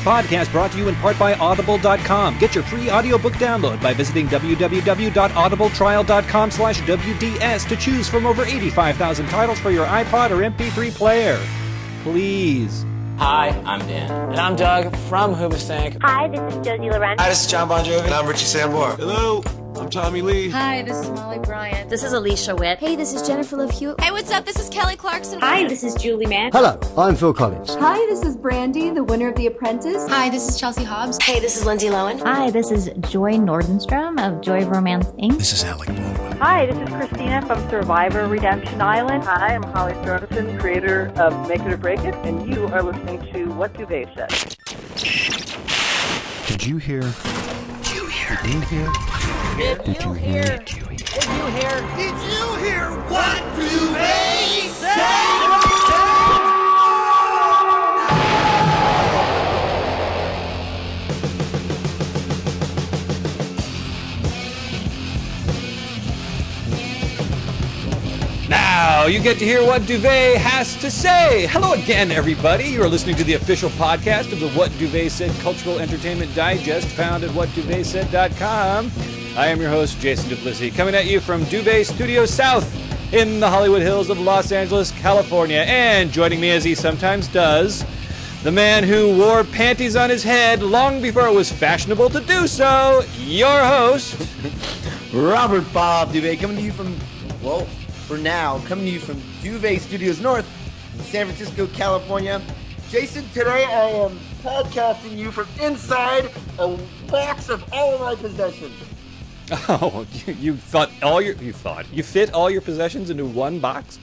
This podcast brought to you in part by Audible.com. Get your free audiobook download by visiting www.audibletrial.com slash WDS to choose from over 85,000 titles for your iPod or MP3 player. Please. Hi, I'm Dan. And I'm Doug from Hoobastank. Hi, this is Josie Loren. Hi, this is John Bon Jovi. And I'm Richie Sambora. Hello, I'm Tommy Lee. Hi, this is Molly Bryant. This is Alicia Witt. Hey, this is Jennifer Love Hewitt. Hey, what's up? This is Kelly Clarkson. Hi, this is Julie Mann. Hello, I'm Phil Collins. Hi, this is Brandy, the winner of The Apprentice. Hi, this is Chelsea Hobbs. Hey, this is Lindsay Lohan. Hi, this is Joy Nordenstrom of Joy of Romance Inc. This is Alec Baldwin. Hi, this is Christina from Survivor Redemption Island. Hi, I'm Holly Sorensen, creator of Make It or Break It, and you are listening to What Duvet Said. Did you hear? Did you hear? Did you hear? Did, Did you, you hear? hear? Did you hear? Did you hear? Did you hear? What Duvet Said? Now you get to hear what Duvet has to say. Hello again, everybody. You are listening to the official podcast of the What Duvet Said Cultural Entertainment Digest, found at whatduvetsaid.com. I am your host, Jason Duplessis, coming at you from Duvet Studio South in the Hollywood Hills of Los Angeles, California. And joining me, as he sometimes does, the man who wore panties on his head long before it was fashionable to do so, your host, Robert Bob Duvet, coming to you from, well, for now, coming to you from Duvet Studios North, in San Francisco, California. Jason, today I am podcasting you from inside a box of all of my possessions. Oh, you, you thought all your you thought you fit all your possessions into one box?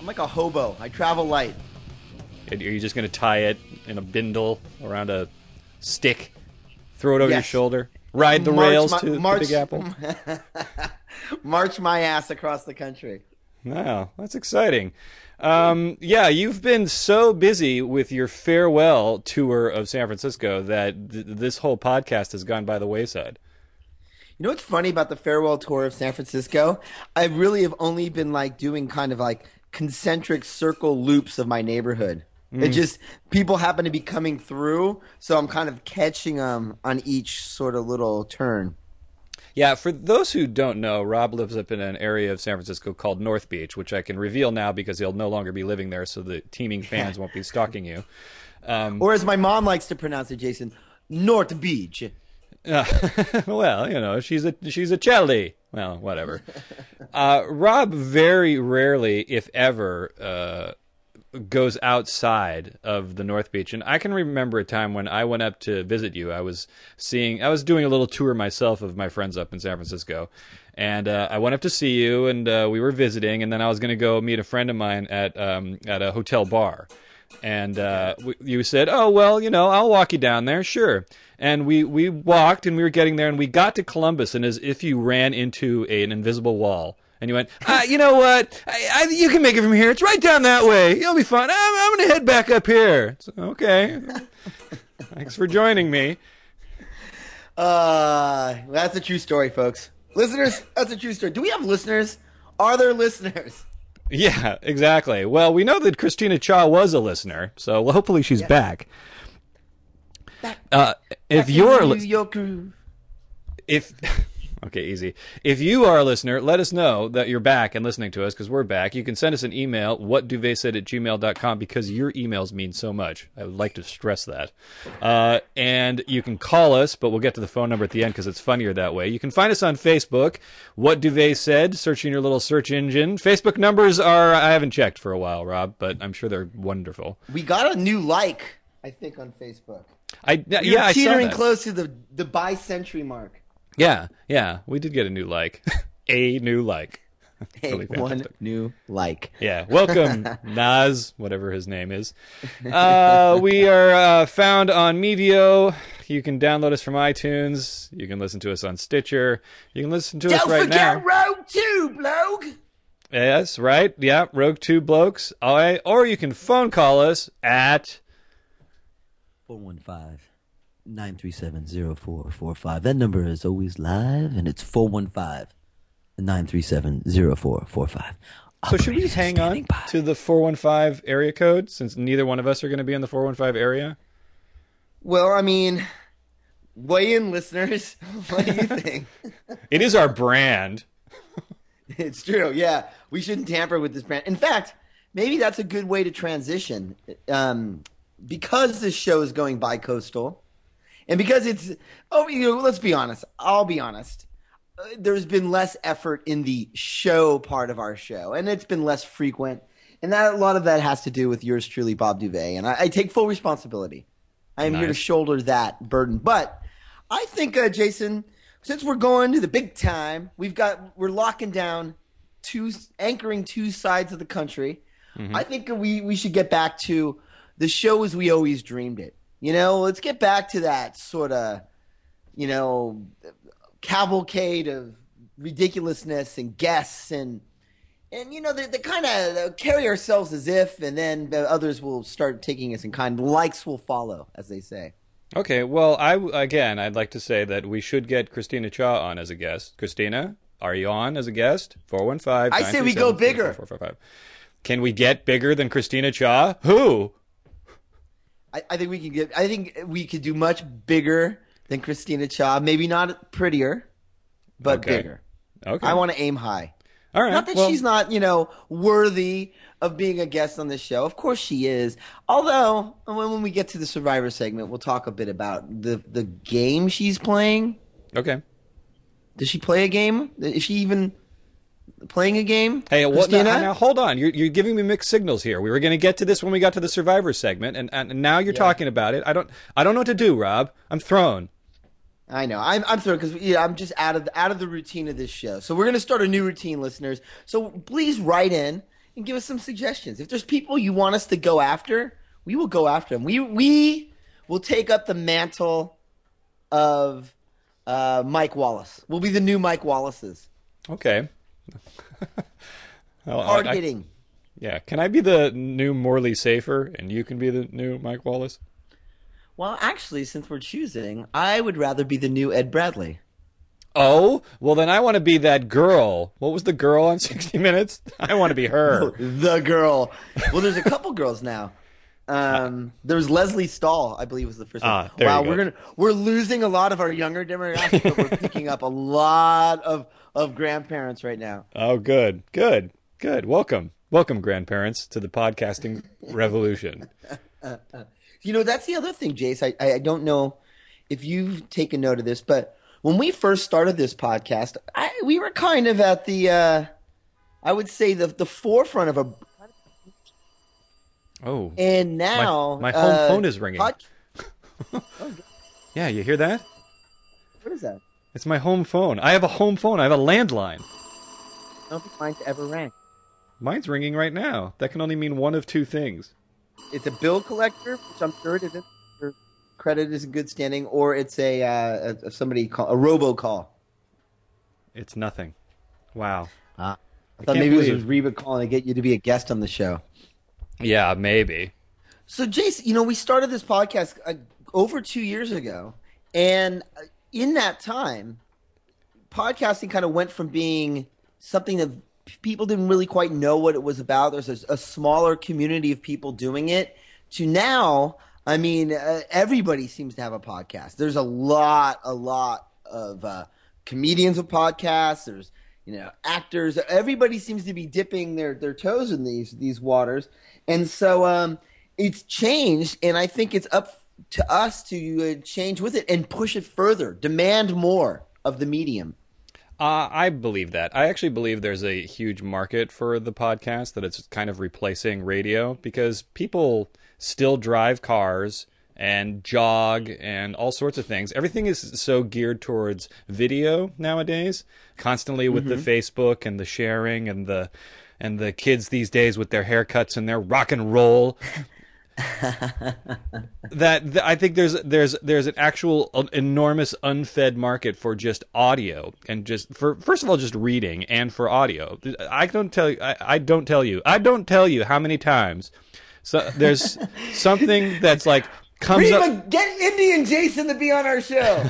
I'm like a hobo. I travel light. Are you just going to tie it in a bindle around a stick, throw it over Yes. your shoulder, ride the March rails my- to march- the Big Apple? March my ass across the country. Wow, that's exciting. Um, yeah, you've been so busy with your farewell tour of San Francisco that th- this whole podcast has gone by the wayside. You know what's funny about the farewell tour of San Francisco? I really have only been like doing kind of like concentric circle loops of my neighborhood. It Mm. just people happen to be coming through, so I'm kind of catching them on each sort of little turn. Yeah, for those who don't know, Rob lives up in an area of San Francisco called North Beach, which I can reveal now because he'll no longer be living there, so the teeming fans won't be stalking you. Um, Or as my mom likes to pronounce it, Jason, North Beach. Uh, well, you know, she's a she's a Chelsea. Well, whatever. Uh, Rob very rarely, if ever, uh, goes outside of the North Beach, and I can remember a time when I went up to visit you. I was seeing, I was doing a little tour myself of my friends up in San Francisco, and uh, I went up to see you, and uh, we were visiting, and then I was going to go meet a friend of mine at um, at a hotel bar and uh, w- you said, "Oh well, you know, I'll walk you down there, sure." And we we walked, and we were getting there, and we got to Columbus, and as if you ran into a, an invisible wall, and you went, ah, "You know what? I, I, you can make it from here. It's right down that way. You'll be fine. I'm, I'm going to head back up here." So, okay, thanks for joining me. Uh, that's a true story, folks. Listeners, that's a true story. Do we have listeners? Are there listeners? Yeah, exactly. Well, we know that Christina Cha was a listener, so hopefully she's back. Uh, if Back you're a New li- York groove. if okay easy. If you are a listener let us know that you're back and listening to us because we're back. You can send us an email whatduvetsaid at gmail.com because your emails mean so much. I would like to stress that. Uh, and you can call us but we'll get to the phone number at the end because it's funnier that way. You can find us on facebook what duvet said searching your little search engine. Facebook numbers are i haven't checked for a while rob but i'm sure they're wonderful. We got a new like, I think, on Facebook. i We're yeah I saw teetering close to the the bi century mark. yeah yeah we did get a new like a new like Hey, Really one fantastic. new like. Yeah, welcome, Nas, whatever his name is. Uh, we are uh, found on Mevio. You can download us from iTunes. You can listen to us on Stitcher. You can listen to us right now. Don't right forget now. Rogue Two, bloke. Yes, right. Yeah, Rogue Two Blokes. All right. Or you can phone call us at 415 937 0445. That number is always live, and it's 415 937 0445. So should we just hang on to the 415 area code since neither one of us are going to be in the 415 area? Well, I mean, weigh in, listeners. What do you think? It is our brand. it's true. Yeah, we shouldn't tamper with this brand. In fact, maybe that's a good way to transition. Um, because this show is going bi-coastal, and because it's oh, you know, let's be honest. I'll be honest. Uh, there's been less effort in the show part of our show, and it's been less frequent. And that a lot of that has to do with yours truly, Bob Duvet, and I, I take full responsibility. I am nice. here to shoulder that burden. But I think, uh, Jason, since we're going to the big time, we've got we're locking down two anchoring two sides of the country. Mm-hmm. I think we we should get back to the show as we always dreamed it. You know, let's get back to that sort of, you know, cavalcade of ridiculousness and guests and and you know the, the kind of carry ourselves as if and then the others will start taking us in kind. Likes will follow as they say. Okay well i again i'd like to say that we should get christina cha on as a guest. Christina are you on as a guest? 415 i say we go bigger. Can we get bigger than christina cha? Who I, I think we can get i think we could do much bigger than christina cha maybe not prettier but okay. bigger okay i want to aim high all right. Not that well, she's not, you know, worthy of being a guest on this show. Of course she is. Although when, when we get to the Survivor segment, we'll talk a bit about the the game she's playing. Okay. Does she play a game? Is she even playing a game? Hey, what? Now, now, hold on. You're you're giving me mixed signals here. We were going to get to this when we got to the Survivor segment, and and now you're yeah. talking about it. I don't I don't know what to do, Rob. I'm thrown. I know. I'm I'm thrilled because yeah, I'm just out of the, out of the routine of this show. So we're gonna start a new routine, listeners. So please write in and give us some suggestions. If there's people you want us to go after, we will go after them. We we will take up the mantle of uh, Mike Wallace. We'll be the new Mike Wallaces. Okay. well, Hard I, hitting. yeah. Can I be the new Morley Safer and you can be the new Mike Wallace? Well, actually, since we're choosing, I would rather be the new Ed Bradley. Oh, well, then I want to be that girl. What was the girl on 60 Minutes? I want to be her. the girl. Well, there's a couple girls now. Um, there was Lesley Stahl, I believe, was the first ah, one. wow, go. we're gonna we're losing a lot of our younger demographic, but we're picking up a lot of of grandparents right now. Oh, good, good, good. Welcome, welcome, grandparents, to the podcasting revolution. You know, that's the other thing, Jace. I, I don't know if you've taken note of this, but when we first started this podcast, I, we were kind of at the, uh, I would say, the the forefront of a. Oh. And now my, my home uh, phone is ringing. Pod... yeah, you hear that? What is that? It's my home phone. I have a home phone. I have a landline. I don't think mine's ever rang. Mine's ringing right now. That can only mean one of two things it's a bill collector, which I'm sure it isn't. Your Credit is in good standing, or it's a, uh, a somebody call a robocall. It's nothing. Wow. Uh, I, thought maybe believe... it was a Reba calling to get you to be a guest on the show. Yeah, maybe. So, Jason, you know, we started this podcast uh, over two years ago, and uh, in that time, podcasting kind of went from being something that people didn't really quite know what it was about. There's a, a smaller community of people doing it. To now, I mean, uh, everybody seems to have a podcast. There's a lot, a lot of uh, comedians with podcasts. There's you know actors. Everybody seems to be dipping their their toes in these these waters, and so um, it's changed. And I think it's up to us to uh, change with it and push it further. Demand more of the medium. Uh, I believe that. I actually believe there's a huge market for the podcast, that it's kind of replacing radio because people still drive cars and jog and all sorts of things. Everything is so geared towards video nowadays, constantly with mm-hmm. the Facebook and the sharing and the and the kids these days with their haircuts and their rock and roll. that, that, I think there's there's there's an actual uh, enormous unfed market for just audio and just for first of all just reading and for audio. I don't tell you I, I don't tell you I don't tell you how many times so there's something that's like comes Reba, up. Get Indian Jason to be on our show.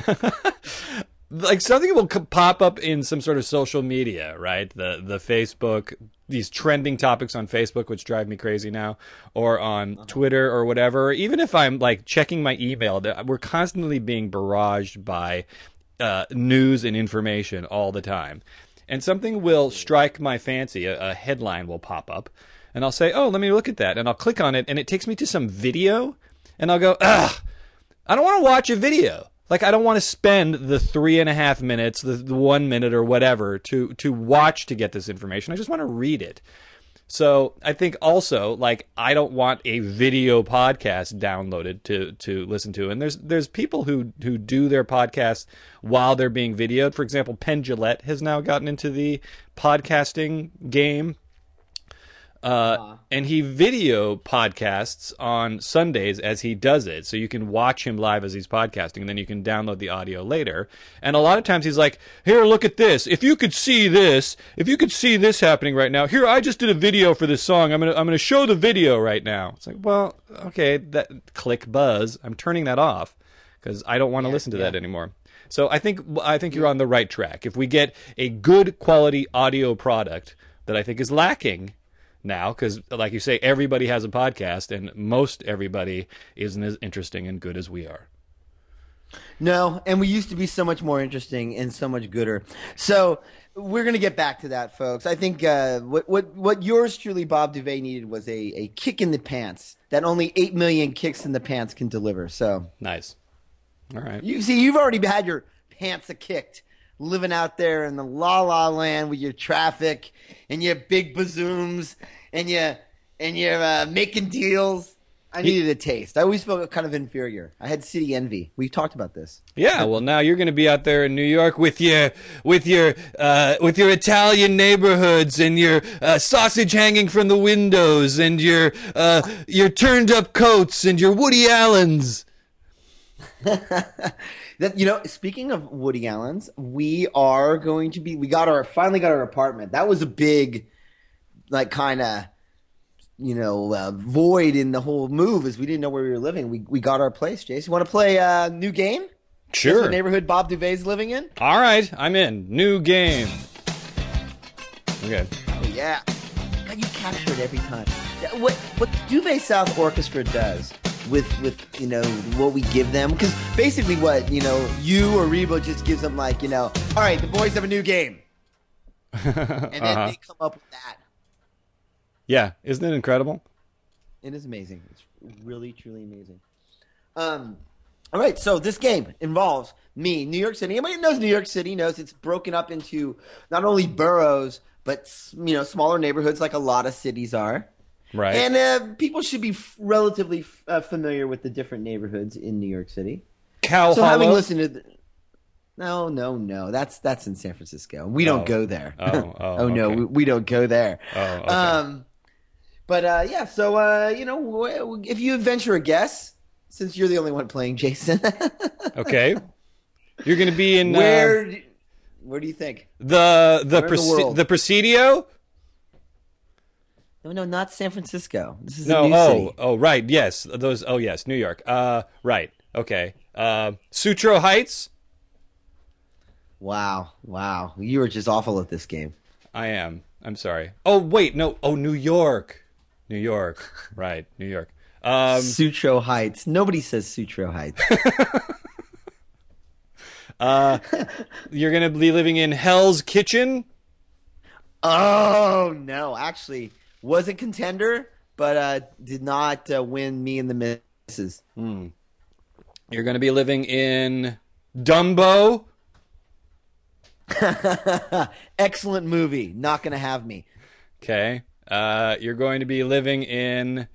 like something will pop up in some sort of social media, right? The the Facebook, these trending topics on Facebook, which drive me crazy now, or on Twitter or whatever. Even if I'm like checking my email, we're constantly being barraged by uh, news and information all the time, and something will strike my fancy. A, a headline will pop up, and I'll say, "Oh, let me look at that," and I'll click on it, and it takes me to some video, and I'll go, "Ugh." I don't want to watch a video. Like I don't want to spend the three and a half minutes, the, the one minute or whatever to to watch to get this information. I just want to read it. So I think also like I don't want a video podcast downloaded to to listen to. And there's there's people who who do their podcasts while they're being videoed. For example, Penn Jillette has now gotten into the podcasting game. Uh, and he video podcasts on Sundays as he does it. So you can watch him live as he's podcasting, and then you can download the audio later. And a lot of times he's like, Here, look at this. If you could see this, if you could see this happening right now, here, I just did a video for this song. I'm going to I'm to show the video right now. It's like, well, okay, that click buzz. I'm turning that off because I don't want to listen to that anymore. So I think I think you're on the right track. If we get a good quality audio product that I think is lacking now, because like you say, everybody has a podcast, and most everybody isn't as interesting and good as we are. No, and we used to be so much more interesting and so much gooder. So we're gonna get back to that, folks. I think uh, what what what yours truly, Bob Duvet, needed was a a kick in the pants that only eight million kicks in the pants can deliver. So nice. All right. You see, you've already had your pants a kicked, living out there in the la la land with your traffic and your big bazooms and you and you're uh, making deals. I needed a taste. I always felt kind of inferior. I had city envy. We've talked about this. Yeah, well, now you're going to be out there in New York with your with your uh, with your Italian neighborhoods and your uh, sausage hanging from the windows and your uh, your turned up coats and your Woody Allens. that you know, speaking of Woody Allen's, we are going to be. We got our finally got our apartment. That was a big, like, kind of you know, uh, void in the whole move is we didn't know where we were living. We we got our place, Jason. Want to play a new game? Sure. Neighborhood Bob Duvet's living in? All right, I'm in. New game. Okay. Oh yeah. God, you capture it every time. What what Duvet South Orchestra does with with you know what we give them because basically what you know you or Rebo just gives them like you know all right the boys have a new game and then Uh-huh. they come up with that. Yeah, isn't it incredible? It is amazing. It's really, truly amazing. Um, all right, so this game involves me, New York City. Anybody who knows New York City knows it's broken up into not only boroughs but you know smaller neighborhoods like a lot of cities are. Right. And uh, people should be f- relatively f- uh, familiar with the different neighborhoods in New York City. Cow so having Hollow? listened to, the, no, no, no, that's that's in San Francisco. We don't Oh. go there. Oh, oh, no, okay. we, we don't go there. Oh, okay. Um, but uh, yeah, so uh, you know, if you venture a guess, since you're the only one playing, Jason, Okay. You're going to be in uh, where do- where do you think? the the the the Presidio? No, no, not San Francisco. This is No, a new oh, city. oh, right, yes, those. Oh, yes, New York. Uh, right, okay. Uh, Sutro Heights. Wow, wow, you were just awful at this game. I am. I'm sorry. Oh, wait, no. Oh, New York, New York. Right, New York. Um, Sutro Heights. Nobody says Sutro Heights. uh, you're gonna be living in Hell's Kitchen. oh no, actually, was a contender, but uh, did not uh, win me and the misses. Hmm. You're gonna be living in Dumbo. Excellent movie. Not gonna have me. Okay. Uh, you're going to be living in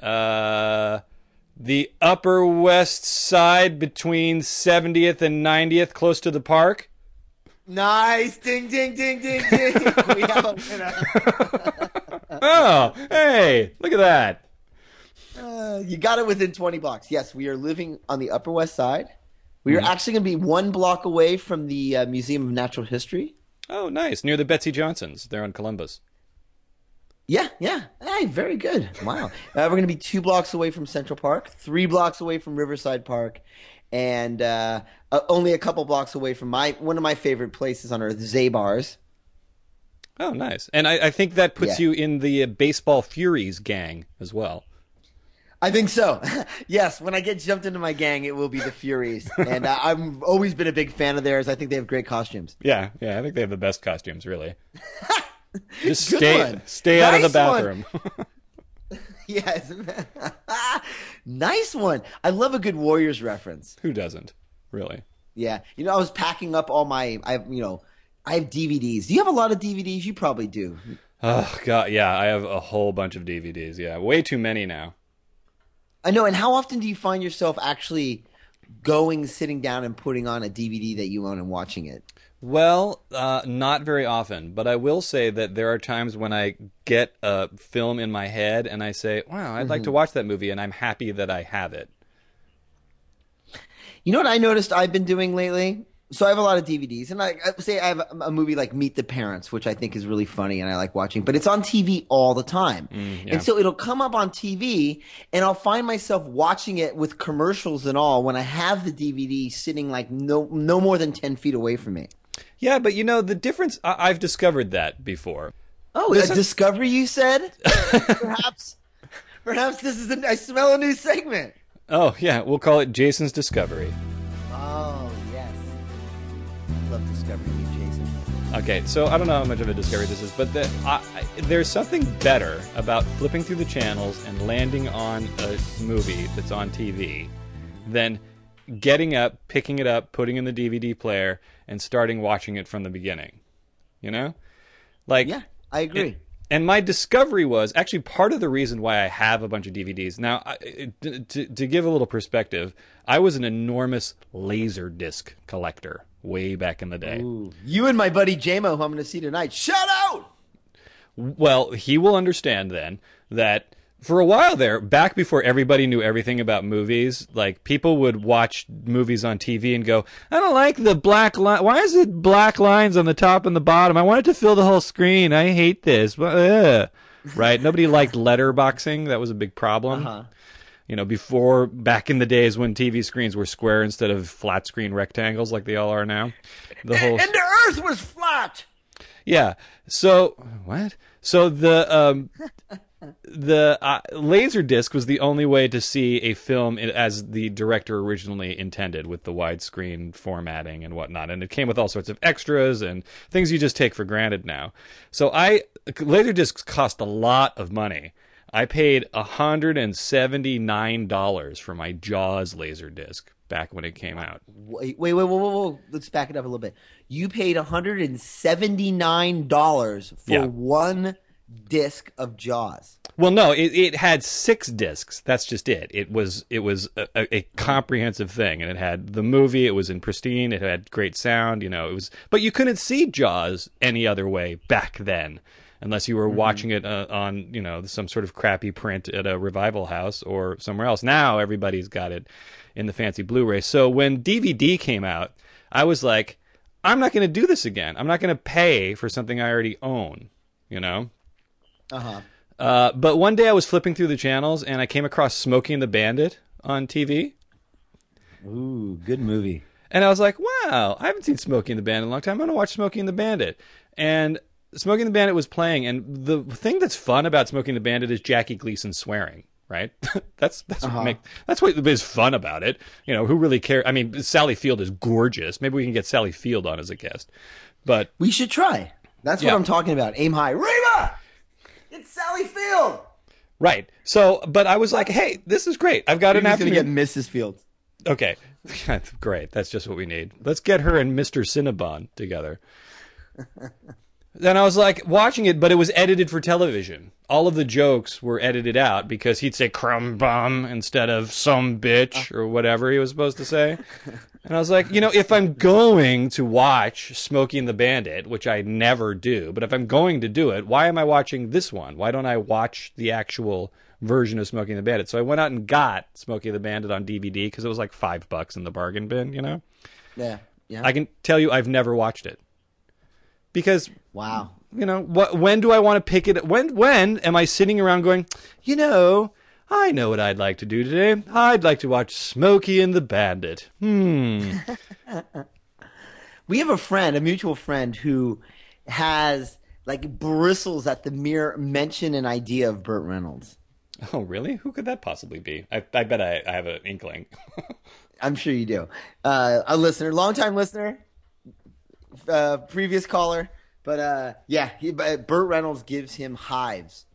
uh, the Upper West Side between 70th and 90th, close to the park. Nice, ding, ding, ding, ding, ding. we have a winner. Oh, hey, look at that. Uh, you got it within 20 blocks. Yes, we are living on the Upper West Side. We are Mhm. actually going to be one block away from the uh, Museum of Natural History. Oh, nice. Near the Betsey Johnsons. They're on Columbus. Yeah, yeah. Hey, very good. Wow. uh, we're going to be two blocks away from Central Park, three blocks away from Riverside Park, and uh, uh, only a couple blocks away from my one of my favorite places on earth, Zabar's. Oh, nice. And I, I think that puts Yeah. you in the uh, baseball furies gang as well. I think so. yes, when I get jumped into my gang, it will be the Furies, and uh, I've always been a big fan of theirs. I think they have great costumes. Yeah, yeah. I think they have the best costumes, really. Just stay one. stay out of the bathroom. Yes, nice one. I love a good Warriors reference. Who doesn't? Really? Yeah, you know, I was packing up all my, I you know, I have DVDs. Do you have a lot of DVDs? You probably do. Oh god, yeah. I have a whole bunch of DVDs. Yeah, way too many now. I know. And how often do you find yourself actually going, sitting down, and putting on a DVD that you own and watching it? Well, uh, not very often, but I will say that there are times when I get a film in my head and I say, "Wow, I'd like to watch that movie," and I'm happy that I have it. You know what I noticed I've been doing lately? So I have a lot of DVDs, and I, I say I have a, a movie like Meet the Parents, which I think is really funny and I like watching, but it's on TV all the time, mm, yeah. and so it'll come up on TV, and I'll find myself watching it with commercials and all when I have the DVD sitting like no no more than ten feet away from me. Yeah, but you know the difference. I- I've discovered that before. Oh, Listen- a discovery you said? perhaps, perhaps this is. A, I smell a new segment. Oh yeah, we'll call it Jason's Discovery. Okay, so I don't know how much of a discovery this is, but the, I, I, there's something better about flipping through the channels and landing on a movie that's on TV than getting up, picking it up, putting in the DVD player, and starting watching it from the beginning. You know, like Yeah, I agree. and my discovery was actually part of the reason why I have a bunch of DVDs. Now, I, to, to, to give a little perspective, I was an enormous laser disc collector way back in the day. Ooh. You and my buddy JMO, who I'm going to see tonight. Shout out! Well, he will understand then that for a while there, back before everybody knew everything about movies, like people would watch movies on TV and go, "I don't like the black line. Why is it black lines on the top and the bottom? I want it to fill the whole screen. I hate this." Ugh." Right? Nobody liked letterboxing. That was a big problem. Uh-huh. You know, before back in the days when TV screens were square instead of flat screen rectangles like they all are now. The whole And the Earth was flat. yeah. So what? So the um, the uh, laser disc was the only way to see a film as the director originally intended, with the widescreen formatting and whatnot. And it came with all sorts of extras and things you just take for granted now. So I laser discs cost a lot of money. I paid hundred and seventy nine dollars for my Jaws laser disc back when it came out. Wait, wait, wait, whoa, whoa, whoa. Let's back it up a little bit. You paid $179 for Yeah. one disc of Jaws. Well, no, it, it had six discs. That's just it. It was it was a, a comprehensive thing, and it had the movie. It was in pristine. It had great sound. You know, it was. But you couldn't see Jaws any other way back then, unless you were watching it uh, on you know some sort of crappy print at a revival house or somewhere else. Now everybody's got it in the fancy Blu-ray. So when DVD came out, I was like, I'm not going to do this again. I'm not going to pay for something I already own. You know. Uh-huh. Uh, but one day I was flipping through the channels and I came across Smokey and the Bandit on TV. Ooh, good movie. And I was like, wow, I haven't seen Smokey and the Bandit in a long time. I'm going to watch Smokey and the Bandit. And Smokey and the Bandit was playing. And the thing that's fun about Smokey and the Bandit is Jackie Gleason swearing. Right, that's that's what uh-huh. make that's what is fun about it. You know, who really cares? I mean, Sally Field is gorgeous. Maybe we can get Sally Field on as a guest. But We should try. That's Yeah. what I'm talking about. Aim high. Reba! It's Sally Field! right, so but I was like, hey, this is great. I've got an just Going to get Mrs. Field. Okay. That's great. That's just what we need. Let's get her and Mr. Cinnabon together. then I was like watching it, but it was edited for television. All of the jokes were edited out because he'd say crumb bum instead of some bitch uh. or whatever he was supposed to say. And I was like, you know, if I'm going to watch Smokey and the Bandit, which I never do, but if I'm going to do it, why am I watching this one? Why don't I watch the actual version of Smokey and the Bandit? So I went out and got Smokey and the Bandit on DVD because it was like five bucks in the bargain bin, you know? Yeah. Yeah. I can tell you I've never watched it. Because Wow. you know what when do i want to pick it when when am i sitting around going you know i know what i'd like to do today. I'd like to watch smokey and the bandit. Hmm. We have a friend, a mutual friend, who has like bristles at the mere mention and idea of Burt Reynolds. oh really? Who could that possibly be? I, I bet I, I have an inkling. I'm sure you do. Uh, a listener, longtime listener, uh, previous caller, but uh, yeah, he, Burt Reynolds gives him hives.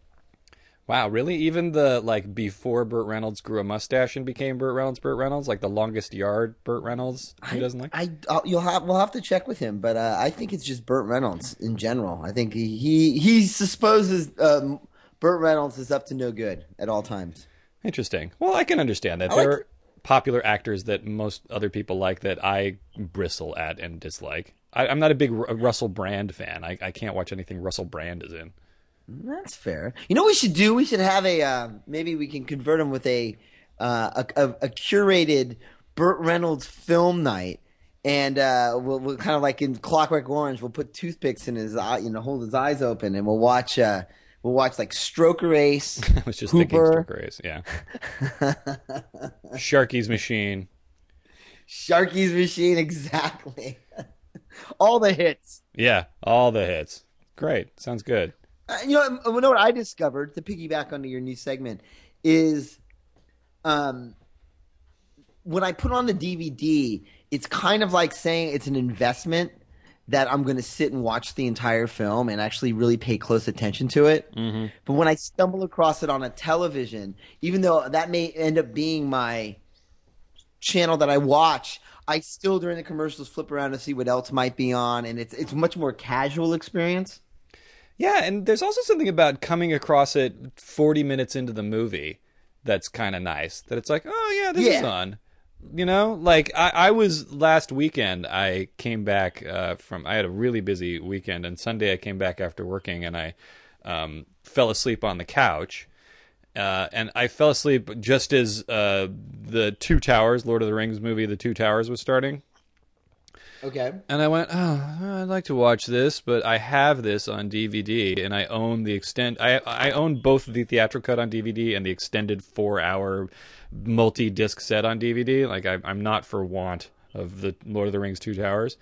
wow really even the like before burt reynolds grew a mustache and became burt reynolds burt reynolds like the longest yard burt reynolds he doesn't like I I'll, you'll have we'll have to check with him, but uh, I think it's just Burt Reynolds in general. I think he he, he supposes um, Burt Reynolds is up to no good at all times. Interesting. Well, I can understand that. I there like are popular actors that most other people like that I bristle at and dislike. I, I'm not a big Ru- Russell Brand fan. I, I can't watch anything Russell Brand is in. That's fair. You know what we should do? We should have a uh, maybe we can convert him with a uh, a, a, a curated Burt Reynolds film night, and uh, we'll, we'll kind of like in Clockwork Orange, we'll put toothpicks in his eye, you know, hold his eyes open, and we'll watch uh, we'll watch like Stroker Ace. I was just thinking Hooper. Stroker Ace. Yeah. Sharky's Machine. Sharky's Machine, exactly. All the hits. Yeah, all the hits. Great. Sounds good. Uh, you know, you know what I discovered to piggyback onto your new segment is, um, when I put on the DVD, it's kind of like saying it's an investment that I'm going to sit and watch the entire film and actually really pay close attention to it. Mm-hmm. But when I stumble across it on a television, even though that may end up being my channel that I watch, I still during the commercials flip around to see what else might be on, and it's it's much more casual experience. Yeah, and there's also something about coming across it 40 minutes into the movie that's kind of nice. That it's like, oh yeah, this is on. You know, like I, I was last weekend. I came back uh, from. I had a really busy weekend, and Sunday I came back after working, and I um, fell asleep on the couch. Uh, and I fell asleep just as uh, the Two Towers, Lord of the Rings movie, The Two Towers, was starting. Okay. And I went, oh, I'd like to watch this, but I have this on DVD, and I own the extend. I I own both the theatrical cut on DVD and the extended four-hour multi-disc set on DVD. Like I, I'm not for want of the Lord of the Rings Two Towers,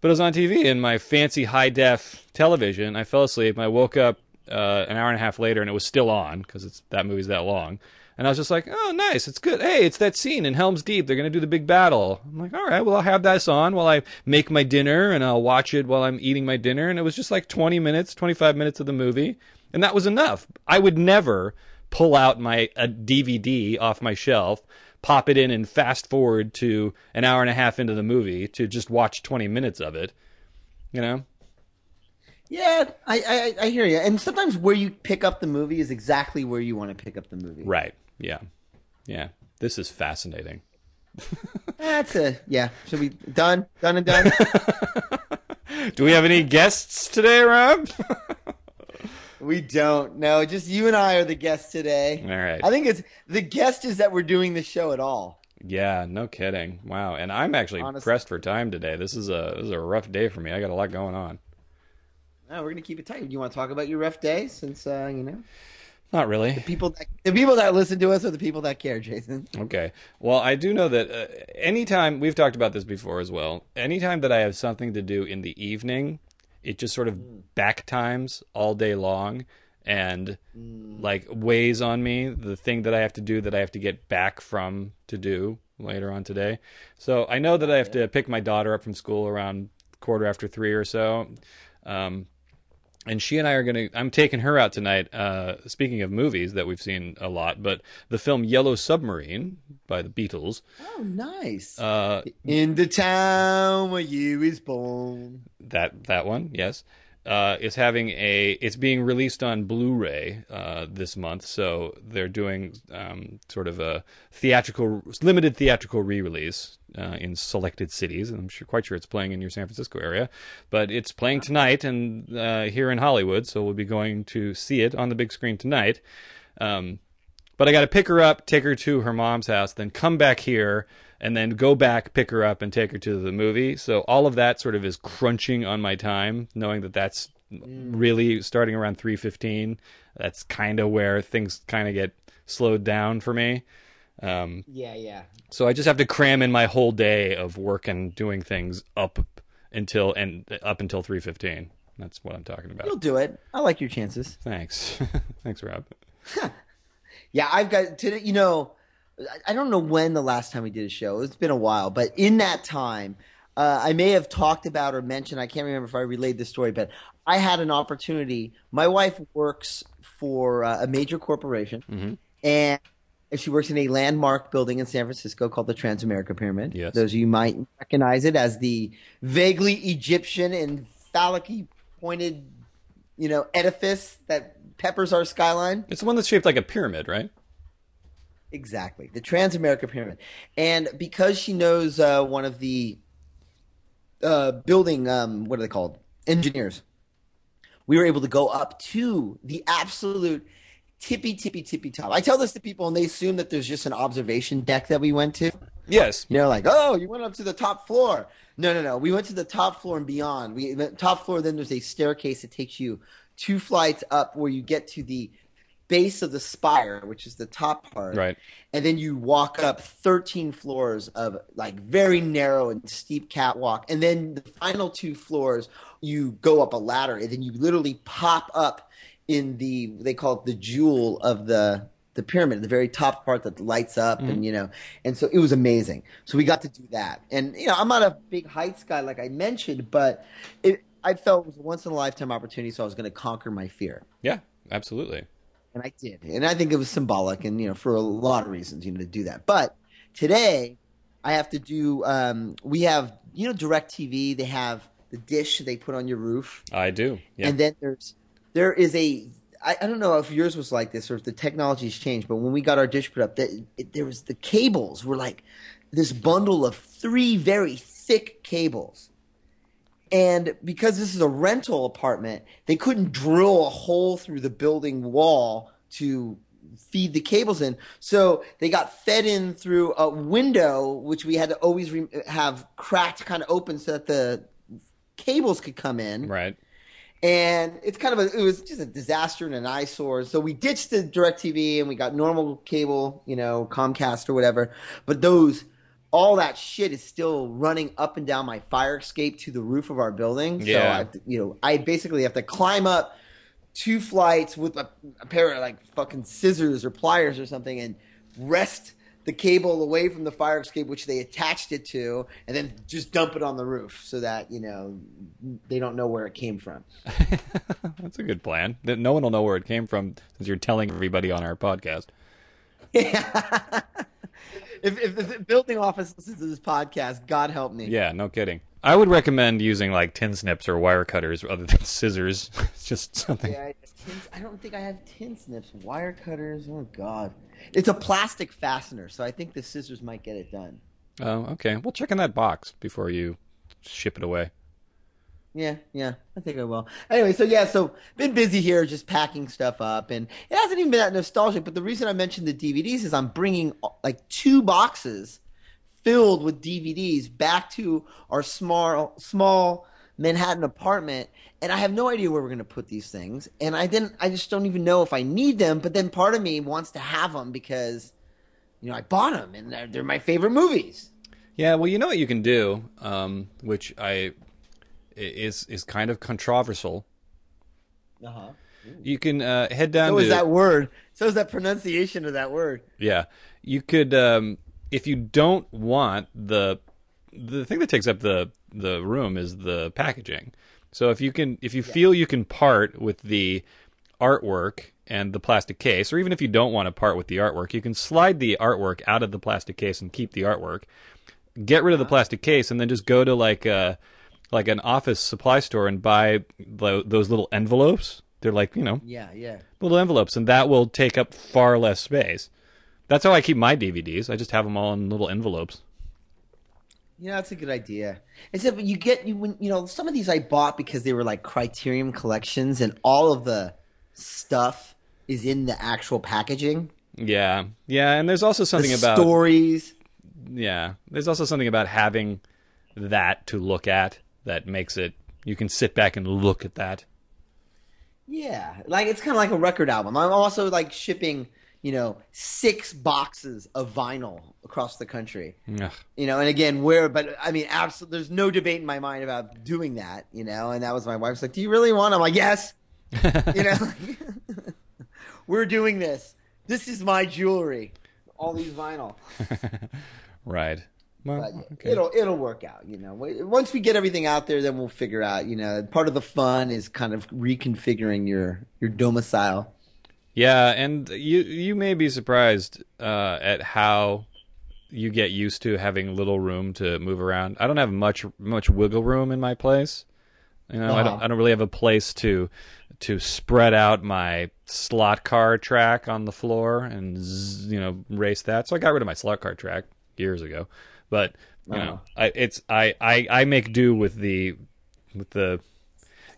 but it was on TV in my fancy high def television. I fell asleep. I woke up uh, an hour and a half later, and it was still on because it's that movie's that long. And I was just like, oh, nice. It's good. Hey, it's that scene in Helm's Deep. They're going to do the big battle. I'm like, all right, well, I'll have this on while I make my dinner and I'll watch it while I'm eating my dinner. And it was just like 20 minutes, 25 minutes of the movie. And that was enough. I would never pull out my a DVD off my shelf, pop it in and fast forward to an hour and a half into the movie to just watch 20 minutes of it. You know? Yeah, I, I I hear you. And sometimes where you pick up the movie is exactly where you want to pick up the movie. Right. Yeah. Yeah. This is fascinating. That's a yeah. Should we done, done and done? Do we have any guests today, Rob? we don't. No, just you and I are the guests today. All right. I think it's the guest is that we're doing the show at all. Yeah, no kidding. Wow. And I'm actually Honestly. pressed for time today. This is a this is a rough day for me. I got a lot going on. No, we're gonna keep it tight. Do you want to talk about your rough day since uh, you know Not really. The people that the people that listen to us are the people that care, Jason. Okay. Well, I do know that uh, anytime we've talked about this before as well. Anytime that I have something to do in the evening, it just sort of back times all day long and like weighs on me the thing that I have to do that I have to get back from to do later on today. So I know that I have to pick my daughter up from school around quarter after three or so. Um, and she and I are going to. I'm taking her out tonight. Uh, speaking of movies that we've seen a lot, but the film Yellow Submarine by the Beatles. Oh, nice. Uh, In the town where you is born. that that one, yes, uh, is having a. It's being released on Blu-ray uh, this month, so they're doing um, sort of a theatrical, limited theatrical re-release uh, in selected cities. And I'm sure, quite sure it's playing in your San Francisco area, but it's playing tonight and uh, here in Hollywood, so we'll be going to see it on the big screen tonight. Um, but I got to pick her up, take her to her mom's house, then come back here and then go back, pick her up, and take her to the movie. So all of that sort of is crunching on my time, knowing that that's really starting around three fifteen. That's kind of where things kind of get slowed down for me. Um, Yeah, yeah. so I just have to cram in my whole day of work and doing things up until and up until three fifteen. That's what I'm talking about. You'll do it. I like your chances. Thanks, thanks, Rob. Yeah, I've got today. You know, I- don't know when the last time we did a show. It's been a while, but in that time, uh, I may have talked about or mentioned. I can't remember if I relayed the story, but I had an opportunity. My wife works for uh, a major corporation, and she works in a landmark building in San Francisco called the Transamerica Pyramid. Yes. Those of you might recognize it as the vaguely Egyptian and phallic pointed, you know, edifice that peppers our skyline. It's the one that's shaped like a pyramid, right? Exactly, the Transamerica Pyramid, and because she knows uh, one of the uh, building, um, what are they called, engineers, we were able to go up to the absolute tippy, tippy, tippy top. I tell this to people, and they assume that there's just an observation deck that we went to. Yes. You know, like, oh, you went up to the top floor. No, no, no. We went to the top floor and beyond. We went top floor. Then there's a staircase that takes you two flights up, where you get to the base of the spire, which is the top part. Right. And then you walk up 13 floors of like very narrow and steep catwalk. And then the final two floors, you go up a ladder and then you literally pop up in the, they call it the jewel of the, the pyramid, the very top part that lights up mm-hmm. and, you know, and so it was amazing. So we got to do that. And, you know, I'm not a big heights guy, like I mentioned, but it, I felt it was a once in a lifetime opportunity. So I was going to conquer my fear. Yeah, absolutely. And I did. And I think it was symbolic and, you know, for a lot of reasons, you know, to do that. But today I have to do, um, we have, you know, DirecTV, they have the dish they put on your roof. I do. Yeah. And then there's, there is a, I, I don't know if yours was like this or if the technology's changed, but when we got our dish put up, the, it, there was the cables were like this bundle of three very thick cables. And because this is a rental apartment, they couldn't drill a hole through the building wall to feed the cables in. So they got fed in through a window, which we had to always re- have cracked kind of open so that the cables could come in. Right. And it's kind of a, it was just a disaster and an eyesore. So we ditched the DirecTV and we got normal cable, you know, Comcast or whatever. But those, all that shit is still running up and down my fire escape to the roof of our building. So Yeah. I have to, you know, I basically have to climb up two flights with a, a pair of like fucking scissors or pliers or something and wrest the cable away from the fire escape which they attached it to and then just dump it on the roof so that you know they don't know where it came from That's a good plan. No one will know where it came from since you're telling everybody on our podcast. if, if the building office listens to this podcast god help me Yeah, no kidding. I would recommend using like tin snips or wire cutters other than scissors. it's just something. Yeah, I, tin, I don't think I have tin snips, wire cutters. Oh God, it's a plastic fastener, so I think the scissors might get it done. Oh, okay. Well, check in that box before you ship it away. Yeah, yeah, I think I will. Anyway, so yeah, so been busy here, just packing stuff up, and it hasn't even been that nostalgic. But the reason I mentioned the DVDs is I'm bringing like two boxes filled with DVDs back to our small, small Manhattan apartment, and I have no idea where we're to put these things. And I didn't, I just don't even know if I need them. But then part of me wants to have them because, you know, I bought them and they're, they're my favorite movies. Yeah, well, you know what you can do, um, which I is is kind of controversial. Uh huh. You can uh, head down So to is that word. So is that pronunciation of that word. Yeah, you could um, if you don't want the the thing that takes up the the room is the packaging. So if you can if you feel you can part with the artwork and the plastic case, or even if you don't want to part with the artwork, you can slide the artwork out of the plastic case and keep the artwork. Get rid of the plastic case and then just go to like a like an office supply store and buy tho- those little envelopes. They're like you know Yeah, yeah. little envelopes, and that will take up far less space. That's how I keep my DVDs. I just have them all in little envelopes. Yeah, that's a good idea. Except you get you when you know some of these I bought because they were like Criterion collections, and all of the stuff is in the actual packaging. Yeah, yeah, and there's also something the about stories. yeah, there's also something about having that to look at that makes it. You can sit back and look at that. Yeah, like it's kind of like a record album. I'm also like shipping, you know, six boxes of vinyl across the country. Ugh. You know, and again, where, but I mean, absolutely, there's no debate in my mind about doing that. You know, and that was my wife's like, "Do you really want?" I'm like, "Yes." you know, we're doing this. This is my jewelry. All these vinyl. Right. Well, But okay. it'll it'll work out, you know. Once we get everything out there, then we'll figure out. You know, part of the fun is kind of reconfiguring your your domicile. Yeah, and you you may be surprised uh, at how you get used to having little room to move around. I don't have much much wiggle room in my place. You know, I don't Uh-huh. I don't really have a place to to spread out my slot car track on the floor and zzz, you know race that. So I got rid of my slot car track years ago. But you Uh-huh. know, I it's I, I I make do with the with the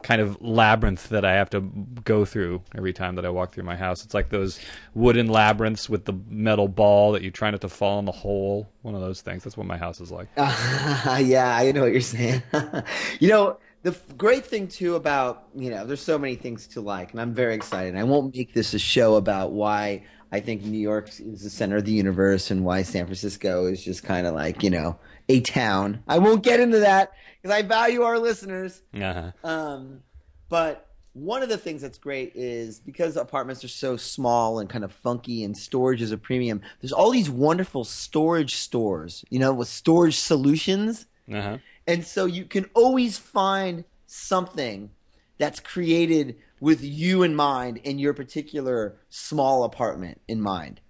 kind of labyrinth that I have to go through every time that I walk through my house. It's like those wooden labyrinths with the metal ball that you try not to fall in the hole. One of those things. That's what my house is like. yeah, I know what you're saying. you know, the f- great thing too about you know, there's so many things to like, and I'm very excited. I won't make this a show about why I think New York is the center of the universe and why San Francisco is just kind of like you know a town. I won't get into that because I value our listeners. Uh-huh. Um, but one of the things that's great is because apartments are so small and kind of funky and storage is a premium, there's all these wonderful storage stores, you know, with storage solutions. Uh-huh. And so you can always find something that's created with you in mind in your particular small apartment in mind.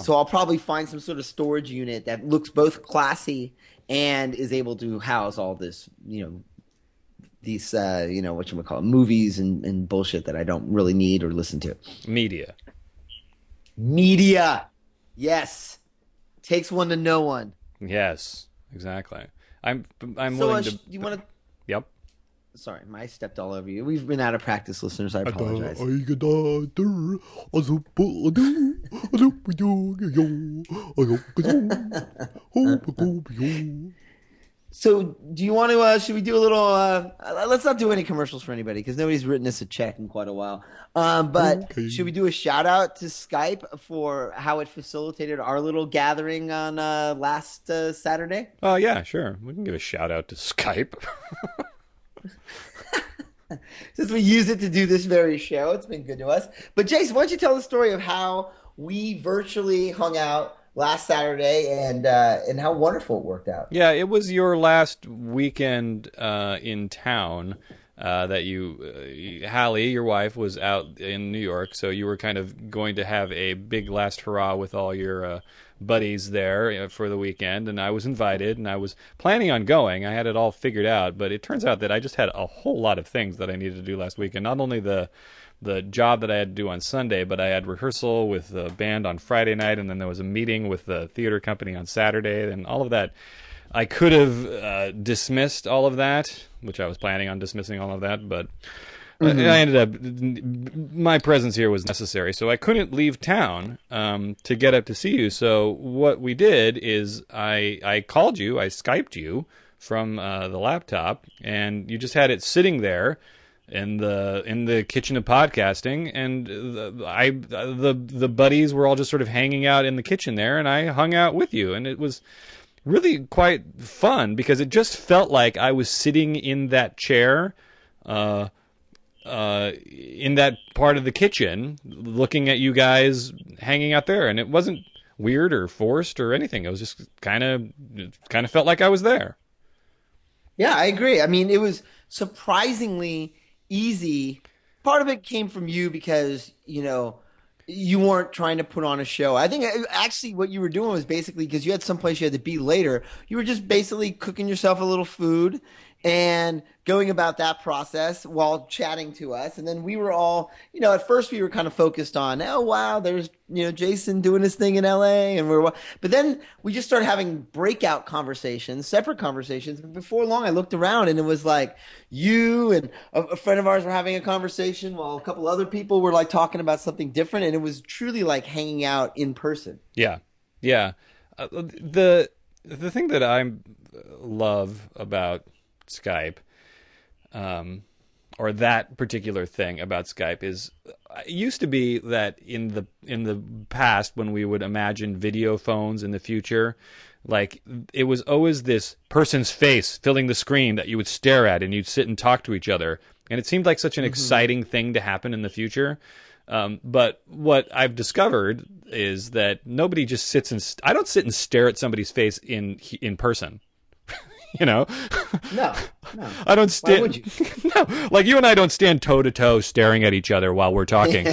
So I'll probably find some sort of storage unit that looks both classy and is able to house all this, you know, these, uh, you know, what you would call it, movies and, and bullshit that I don't really need or listen to. Media. Media. Yes. Takes one to know one. Yes, exactly. I'm I'm so, uh, willing sh- to. you want to? Yep. Sorry, I stepped all over you. We've been out of practice, listeners. I apologize. So, do you want to? Uh, should we do a little? Uh, uh, let's not do any commercials for anybody because nobody's written us a check in quite a while. Um, but should we do a shout out to Skype for how it facilitated our little gathering on uh, last uh, Saturday? Oh yeah, sure. We can give a shout out to Skype. Since we use it to do this very show, it's been good to us. But Jason, why don't you tell the story of how we virtually hung out last Saturday and uh, and how wonderful it worked out? Yeah, it was your last weekend uh, in town uh, that you, uh, Holly, your wife, was out in New York, so you were kind of going to have a big last hurrah with all your uh, buddies there for the weekend, and I was invited, and I was planning on going. I had it all figured out, but it turns out that I just had a whole lot of things that I needed to do last weekend. Not only the the job that I had to do on Sunday, but I had rehearsal with the band on Friday night, and then there was a meeting with the theater company on Saturday, and all of that. I could have uh, dismissed all of that, which I was planning on dismissing all of that, but Mhm. I ended up. My presence here was necessary, so I couldn't leave town um, to get up to see you. So what we did is I I called you, I skyped you from uh, the laptop, and you just had it sitting there in the in the kitchen of podcasting and the, I the the buddies were all just sort of hanging out in the kitchen there and I hung out with you and it was really quite fun because it just felt like I was sitting in that chair uh uh in that part of the kitchen looking at you guys hanging out there and it wasn't weird or forced or anything it was just kind of kind of felt like I was there Yeah, I agree. I mean, it was surprisingly easy. Part of it came from you because, you know, you weren't trying to put on a show. I think actually what you were doing was basically because you had someplace you had to be later, you were just basically cooking yourself a little food and going about that process while chatting to us. And then we were all, you know, at first we were kind of focused on, oh wow, there's you know Jason doing his thing in LA, and we're, but then we just started having breakout conversations, separate conversations. But before long, I looked around and it was like you and a, a friend of ours were having a conversation while a couple other people were like talking about something different, and it was truly like hanging out in person. Yeah, yeah. uh, the the thing that I love about Skype, um, or that particular thing about Skype is it used to be that in the in the past when we would imagine video phones in the future like it was always this person's face filling the screen that you would stare at and you'd sit and talk to each other and it seemed like such an mm-hmm. exciting thing to happen in the future um, but what I've discovered is that nobody just sits and st- I don't sit and stare at somebody's face in in person. you know? No, no. I don't stand. no, like you and I don't stand toe to toe staring at each other while we're talking.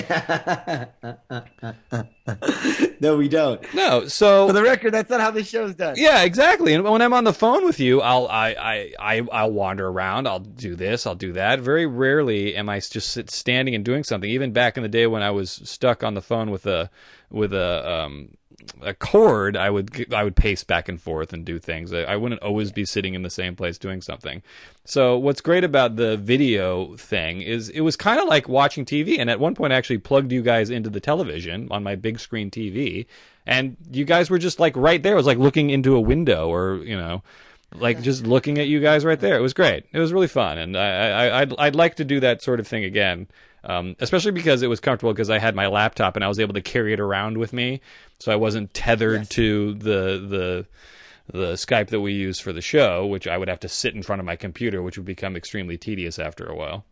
no, we don't. No, so for the record, that's not how the show's done. Yeah, exactly. And when I'm on the phone with you, I'll I I, I I'll wander around. I'll do this. I'll do that. Very rarely am I just standing and doing something. Even back in the day when I was stuck on the phone with a with a um a cord, I would I would pace back and forth and do things. I, I, wouldn't always be sitting in the same place doing something. So what's great about the video thing is it was kind of like watching TV. And at one point, I actually plugged you guys into the television on my big screen TV, and you guys were just like right there. It was like looking into a window, or you know. Like just looking at you guys right there, it was great. It was really fun, and I, I I'd I'd like to do that sort of thing again. Um, especially because it was comfortable because I had my laptop and I was able to carry it around with me, so I wasn't tethered yes. to the the the Skype that we use for the show, which I would have to sit in front of my computer, which would become extremely tedious after a while.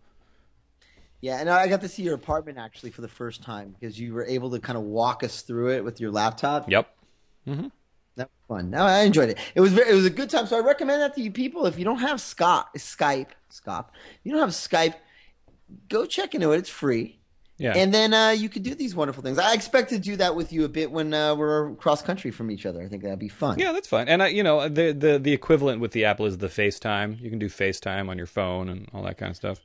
Yeah, and I got to see your apartment actually for the first time because you were able to kind of walk us through it with your laptop. Yep. Mm-hmm. That was fun. No, I enjoyed it. It was very, it was a good time. So I recommend that to you people. If you don't have Skype, Skype, Skype, you don't have Skype, go check into it. It's free. Yeah. And then uh, you could do these wonderful things. I expect to do that with you a bit when uh, we're cross country from each other. I think that'd be fun. Yeah, that's fine. And I, you know, the the the equivalent with the Apple is the FaceTime. You can do FaceTime on your phone and all that kind of stuff.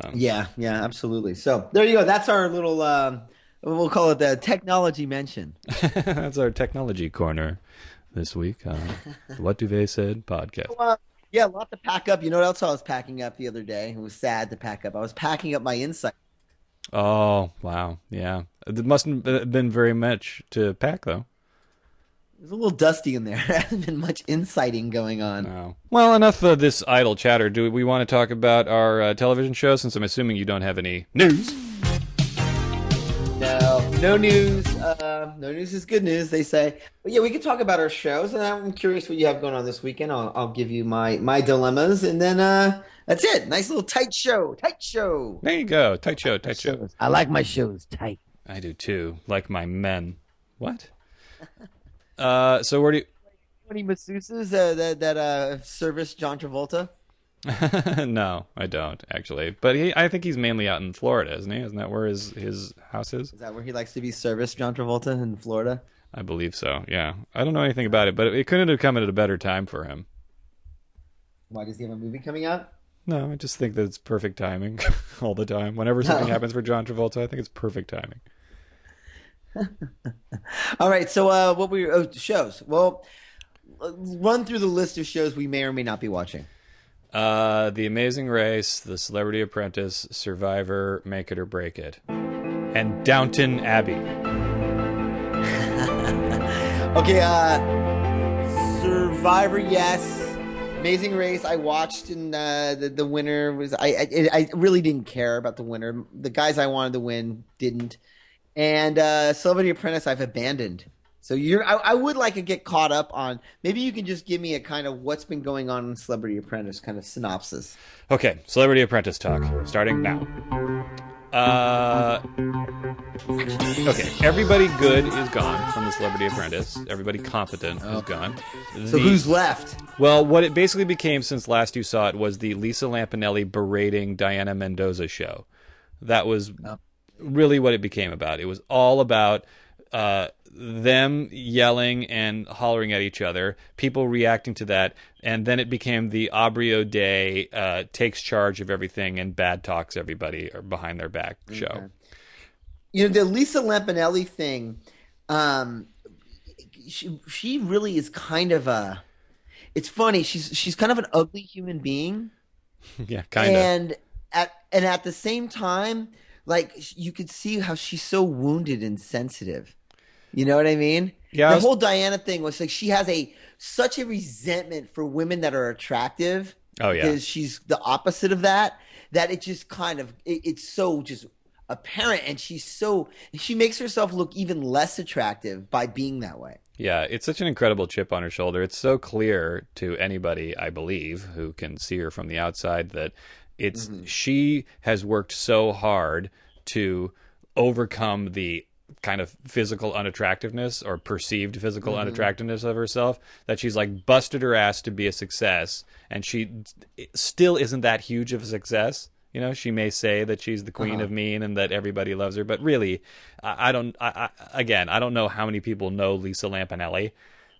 Um, yeah, yeah, absolutely. So there you go. That's our little. Uh, we'll call it the technology mention. that's our technology corner this week on What Duvet Said podcast. So, uh, yeah, a lot to pack up. You know what else I was packing up the other day? It was sad to pack up. I was packing up my insight. Oh wow, yeah. It mustn't have been very much to pack though. There's a little dusty in there. there hasn't been much inciting going on. No. Well, enough of this idle chatter. Do we want to talk about our uh, television show? Since I'm assuming you don't have any news. No, news. Uh, no news is good news, they say. But yeah, we could talk about our shows, and I'm curious what you have going on this weekend. I'll, I'll give you my my dilemmas, and then uh, that's it. Nice little tight show. Tight show. There you go. Tight show. Tight show. I like my shows tight. I do too. Like my men. What? uh, so where do you? Any masseuses uh, that that uh, service John Travolta? no, I don't actually. But he, I think he's mainly out in Florida, isn't he? Isn't that where his his house is? Is that where he likes to be serviced, John Travolta in Florida? I believe so. Yeah, I don't know anything about it, but it couldn't have come at a better time for him. Why does he have a movie coming out? No, I just think that it's perfect timing all the time. Whenever something happens for John Travolta, I think it's perfect timing. all right, so uh, what we oh, shows? Well, run through the list of shows we may or may not be watching. Uh, the Amazing Race, The Celebrity Apprentice, Survivor, Make It or Break It, and Downton Abbey. okay, uh, Survivor, yes. Amazing Race, I watched, and uh, the the winner was I, I, I really didn't care about the winner. The guys I wanted to win didn't, and uh, Celebrity Apprentice I've abandoned. So you're I, I, would like to get caught up on. Maybe you can just give me a kind of what's been going on in Celebrity Apprentice kind of synopsis. Okay, Celebrity Apprentice talk starting now. Uh, okay, everybody good is gone from the Celebrity Apprentice. Everybody competent is gone. So who's left? Well, what it basically became since last you saw it was the Lisa Lampanelli berating Dayana Mendoza show. That was oh. really what it became about. It was all about uh, them yelling and hollering at each other, people reacting to that, and then it became the Aubrey O'Day uh, takes charge of everything and bad talks everybody or behind their back show. Okay. You know the Lisa Lampanelli thing. Um, she she really is kind of a. It's funny. She's she's kind of an ugly human being. yeah, kind of. And at and at the same time, like you could see how she's so wounded and sensitive You know what I mean? Yeah, The was- whole Dayana thing was like she has a such a resentment for women that are attractive. Oh, yeah. because she's the opposite of that. That it just kind of it, it's so just apparent, and she's so she makes herself look even less attractive by being that way. Yeah, it's such an incredible chip on her shoulder. It's so clear to anybody, I believe, who can see her from the outside that it's mm-hmm. she has worked so hard to overcome the kind of physical unattractiveness or perceived physical unattractiveness of herself that she's like busted her ass to be a success and she still isn't that huge of a success. You know she may say that she's the queen of mean and that everybody loves her but really i, I don't I, I, again i don't know how many people know lisa lampanelli.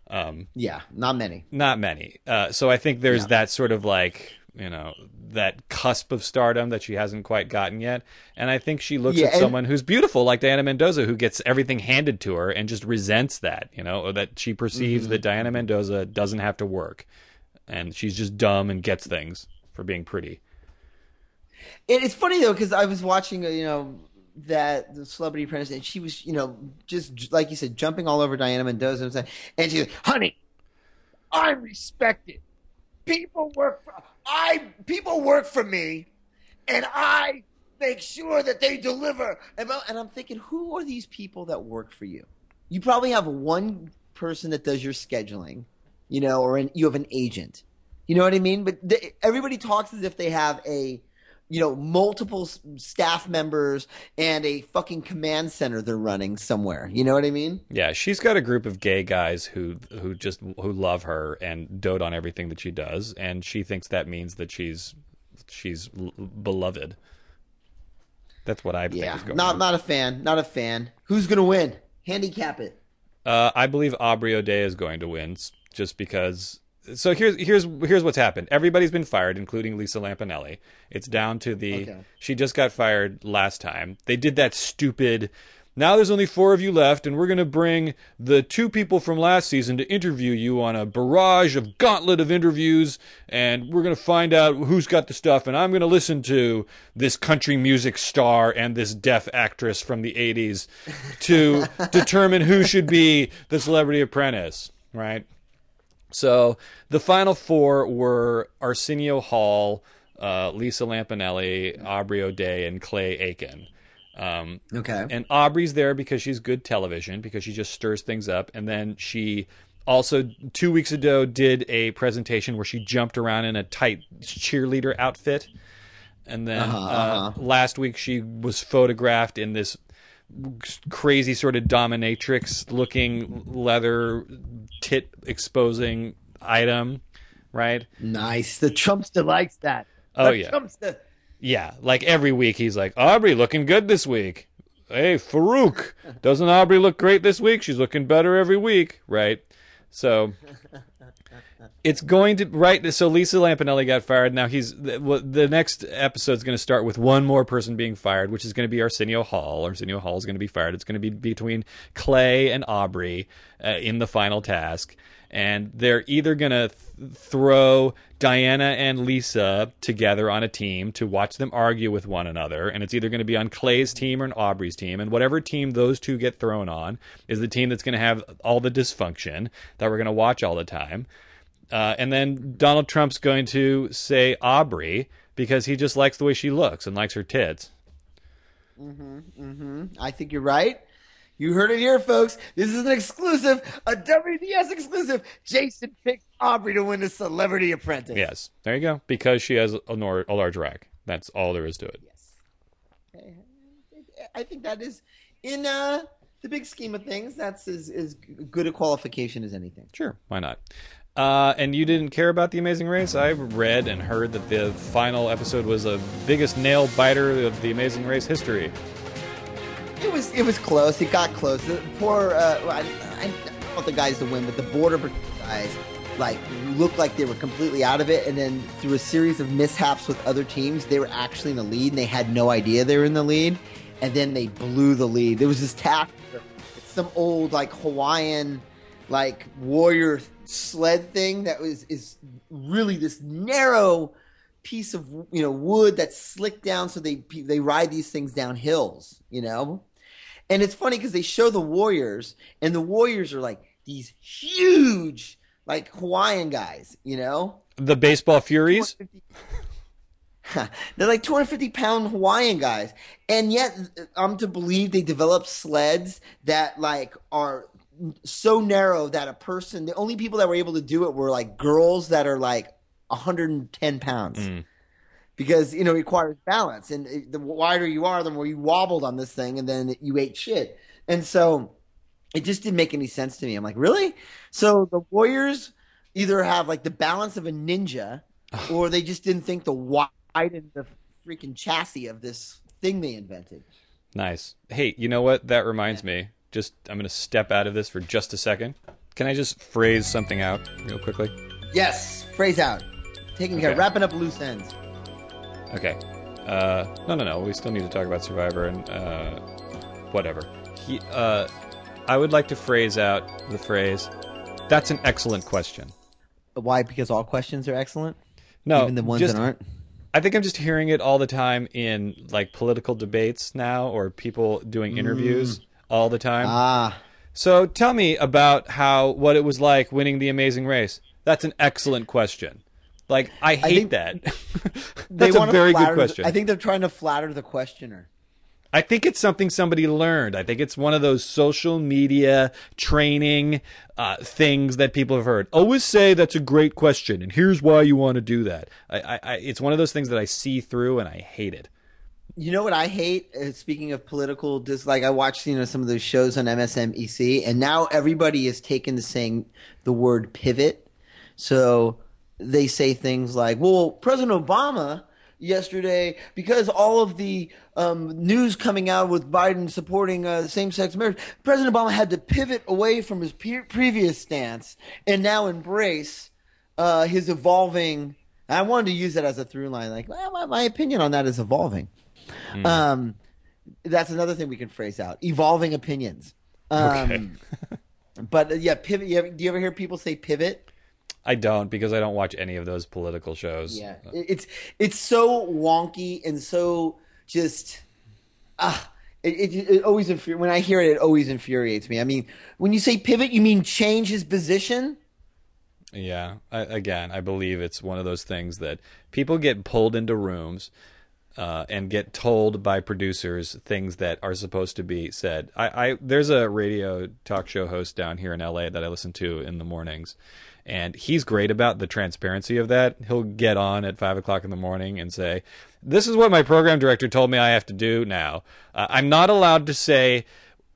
Um, Yeah, not many. not many. Uh, so i think there's that sort of like you know that cusp of stardom that she hasn't quite gotten yet and i think she looks Yeah, at someone who's beautiful like dayana mendoza who gets everything handed to her and just resents that you know that she perceives Mm-hmm. that dayana mendoza doesn't have to work and she's just dumb and gets things for being pretty it's funny though because I was watching, uh, you know, that the Celebrity Apprentice, and she was, you know, just like you said, jumping all over Dayana Mendoza, and she's like, "Honey, I'm respected. People work for I. People work for me, and I make sure that they deliver." And, I'm thinking, who are these people that work for you? You probably have one person that does your scheduling, you know, or an, you have an agent. You know what I mean? But they, everybody talks as if they have a, you know, multiple staff members and a fucking command center they're running somewhere. You know what I mean? yeah she's got a group of gay guys who who just who love her and dote on everything that she does and she thinks that means that she's she's beloved that's what i think Yeah. is Not on. not a fan. Not a fan. Who's gonna win? Handicap it. Uh, I believe Aubrey O'Day is going to win, just because. So here's here's here's what's happened. Everybody's been fired, including Lisa Lampanelli. It's down to the. Okay. She just got fired last time. They did that stupid. Now there's only four of you left, and we're going to bring the two people from last season to interview you on a barrage of gauntlet of interviews, and we're going to find out who's got the stuff. And I'm going to listen to this country music star and this deaf actress from the 80s to determine who should be the celebrity apprentice, right? So the final four were Arsenio Hall, uh, Lisa Lampanelli, Aubrey O'Day, and Clay Aiken. Um, Okay. and Aubrey's there because she's good television, because she just stirs things up. And then she also, two weeks ago, did a presentation where she jumped around in a tight cheerleader outfit. And then Uh-huh, uh, last week, she was photographed in this crazy sort of dominatrix looking leather tit exposing item, right? Nice. The Trumpster likes that. Oh, The yeah. Trumpster. Yeah, like every week he's like, Aubrey looking good this week. Hey, Farouk, doesn't Aubrey look great this week? She's looking better every week, right? So it's going to right. So Lisa Lampanelli got fired. Now he's the, the next episode is going to start with one more person being fired, which is going to be Arsenio Hall. Arsenio Hall is going to be fired. It's going to be between Clay and Aubrey uh, in the final task, and they're either going to th- throw Dayana and Lisa together on a team to watch them argue with one another, and it's either going to be on Clay's team or on Aubrey's team, and whatever team those two get thrown on is the team that's going to have all the dysfunction that we're going to watch all the time. Uh, and then Donald Trump's going to say Aubrey because he just likes the way she looks and likes her tits. I think you're right. You heard it here, folks. This is an exclusive, a WDS exclusive. Jason picks Aubrey to win the Celebrity Apprentice. Yes, there you go. Because she has a, nor- a large rack. That's all there is to it. Yes. I think that is, in uh, the big scheme of things, that's as, as good a qualification as anything. Sure, why not? Uh, and you didn't care about the Amazing Race? I read and heard that the final episode was the biggest nail biter of the Amazing Race history. It was it was close. It got close. The poor, uh, I, I don't want the guys to win, but the border guys like looked like they were completely out of it. And then through a series of mishaps with other teams, they were actually in the lead, and they had no idea they were in the lead. And then they blew the lead. There was this tack, some old like Hawaiian like warrior sled thing that was is really this narrow piece of you know wood that's slicked down so they they ride these things down hills you know And it's funny because they show the Warriors, and the Warriors are like these huge, like Hawaiian guys, you know? The baseball Furies? They're like 250 pound Hawaiian guys. And yet, I'm to believe they develop sleds that, like, are so narrow that a person, the only people that were able to do it were like girls that are like 110 pounds. Mm. Because, you know, it requires balance. And it, the wider you are, the more you wobbled on this thing, and then you ate shit. And so it just didn't make any sense to me. I'm like, really? So the Warriors either have like the balance of a ninja, or they just didn't think the wide and the freaking chassis of this thing they invented. Nice. Hey, you know what? That reminds me. Just I'm going to step out of this for just a second. Can I just phrase something out real quickly? Yes, phrase out. Taking care, wrapping up loose ends. Okay. Uh, no, no, no. We still need to talk about Survivor and uh, whatever. He, uh, I would like to phrase out the phrase. That's an excellent question. Why? Because all questions are excellent. No, even the ones just- that aren't. I think I'm just hearing it all the time in like political debates now, or people doing interviews all the time. Ah, So tell me about how what it was like winning the Amazing Race. That's an excellent question. Like I hate think that. they That's a very good the- question. I think they're trying to flatter the questioner. I think it's something somebody learned. I think it's one of those social media training uh, things that people have heard. Always say that's a great question, and here's why you want to do that. I, I, I, it's one of those things that I see through, and I hate it. You know what I hate? Uh, speaking of political, just like I watched, you know, some of those shows on MSNBC, and now everybody is taken to saying the word pivot. So they say things like, "Well, President Obama yesterday, because all of the um, news coming out with Biden supporting uh, same-sex marriage, President Obama had to pivot away from his pe- previous stance and now embrace uh, his evolving." I wanted to use that as a through line, like, well, my, my opinion on that is evolving. Um, that's another thing we can phrase out: evolving opinions. Um, Okay. but uh, yeah, pivot. You ever, do you ever hear people say pivot? I don't because I don't watch any of those political shows. Yeah, it's it's so wonky and so just ah. It, it, it always infuri- when I hear it, it always infuriates me. I mean, when you say pivot, you mean change his position? Yeah. I, again, I believe it's one of those things that people get pulled into rooms uh, and get told by producers things that are supposed to be said. I, I there's a radio talk show host down here in LA that I listen to in the mornings, and he's great about the transparency of that. He'll get on at five o'clock in the morning and say, "This is what my program director told me I have to do now. Uh, I'm not allowed to say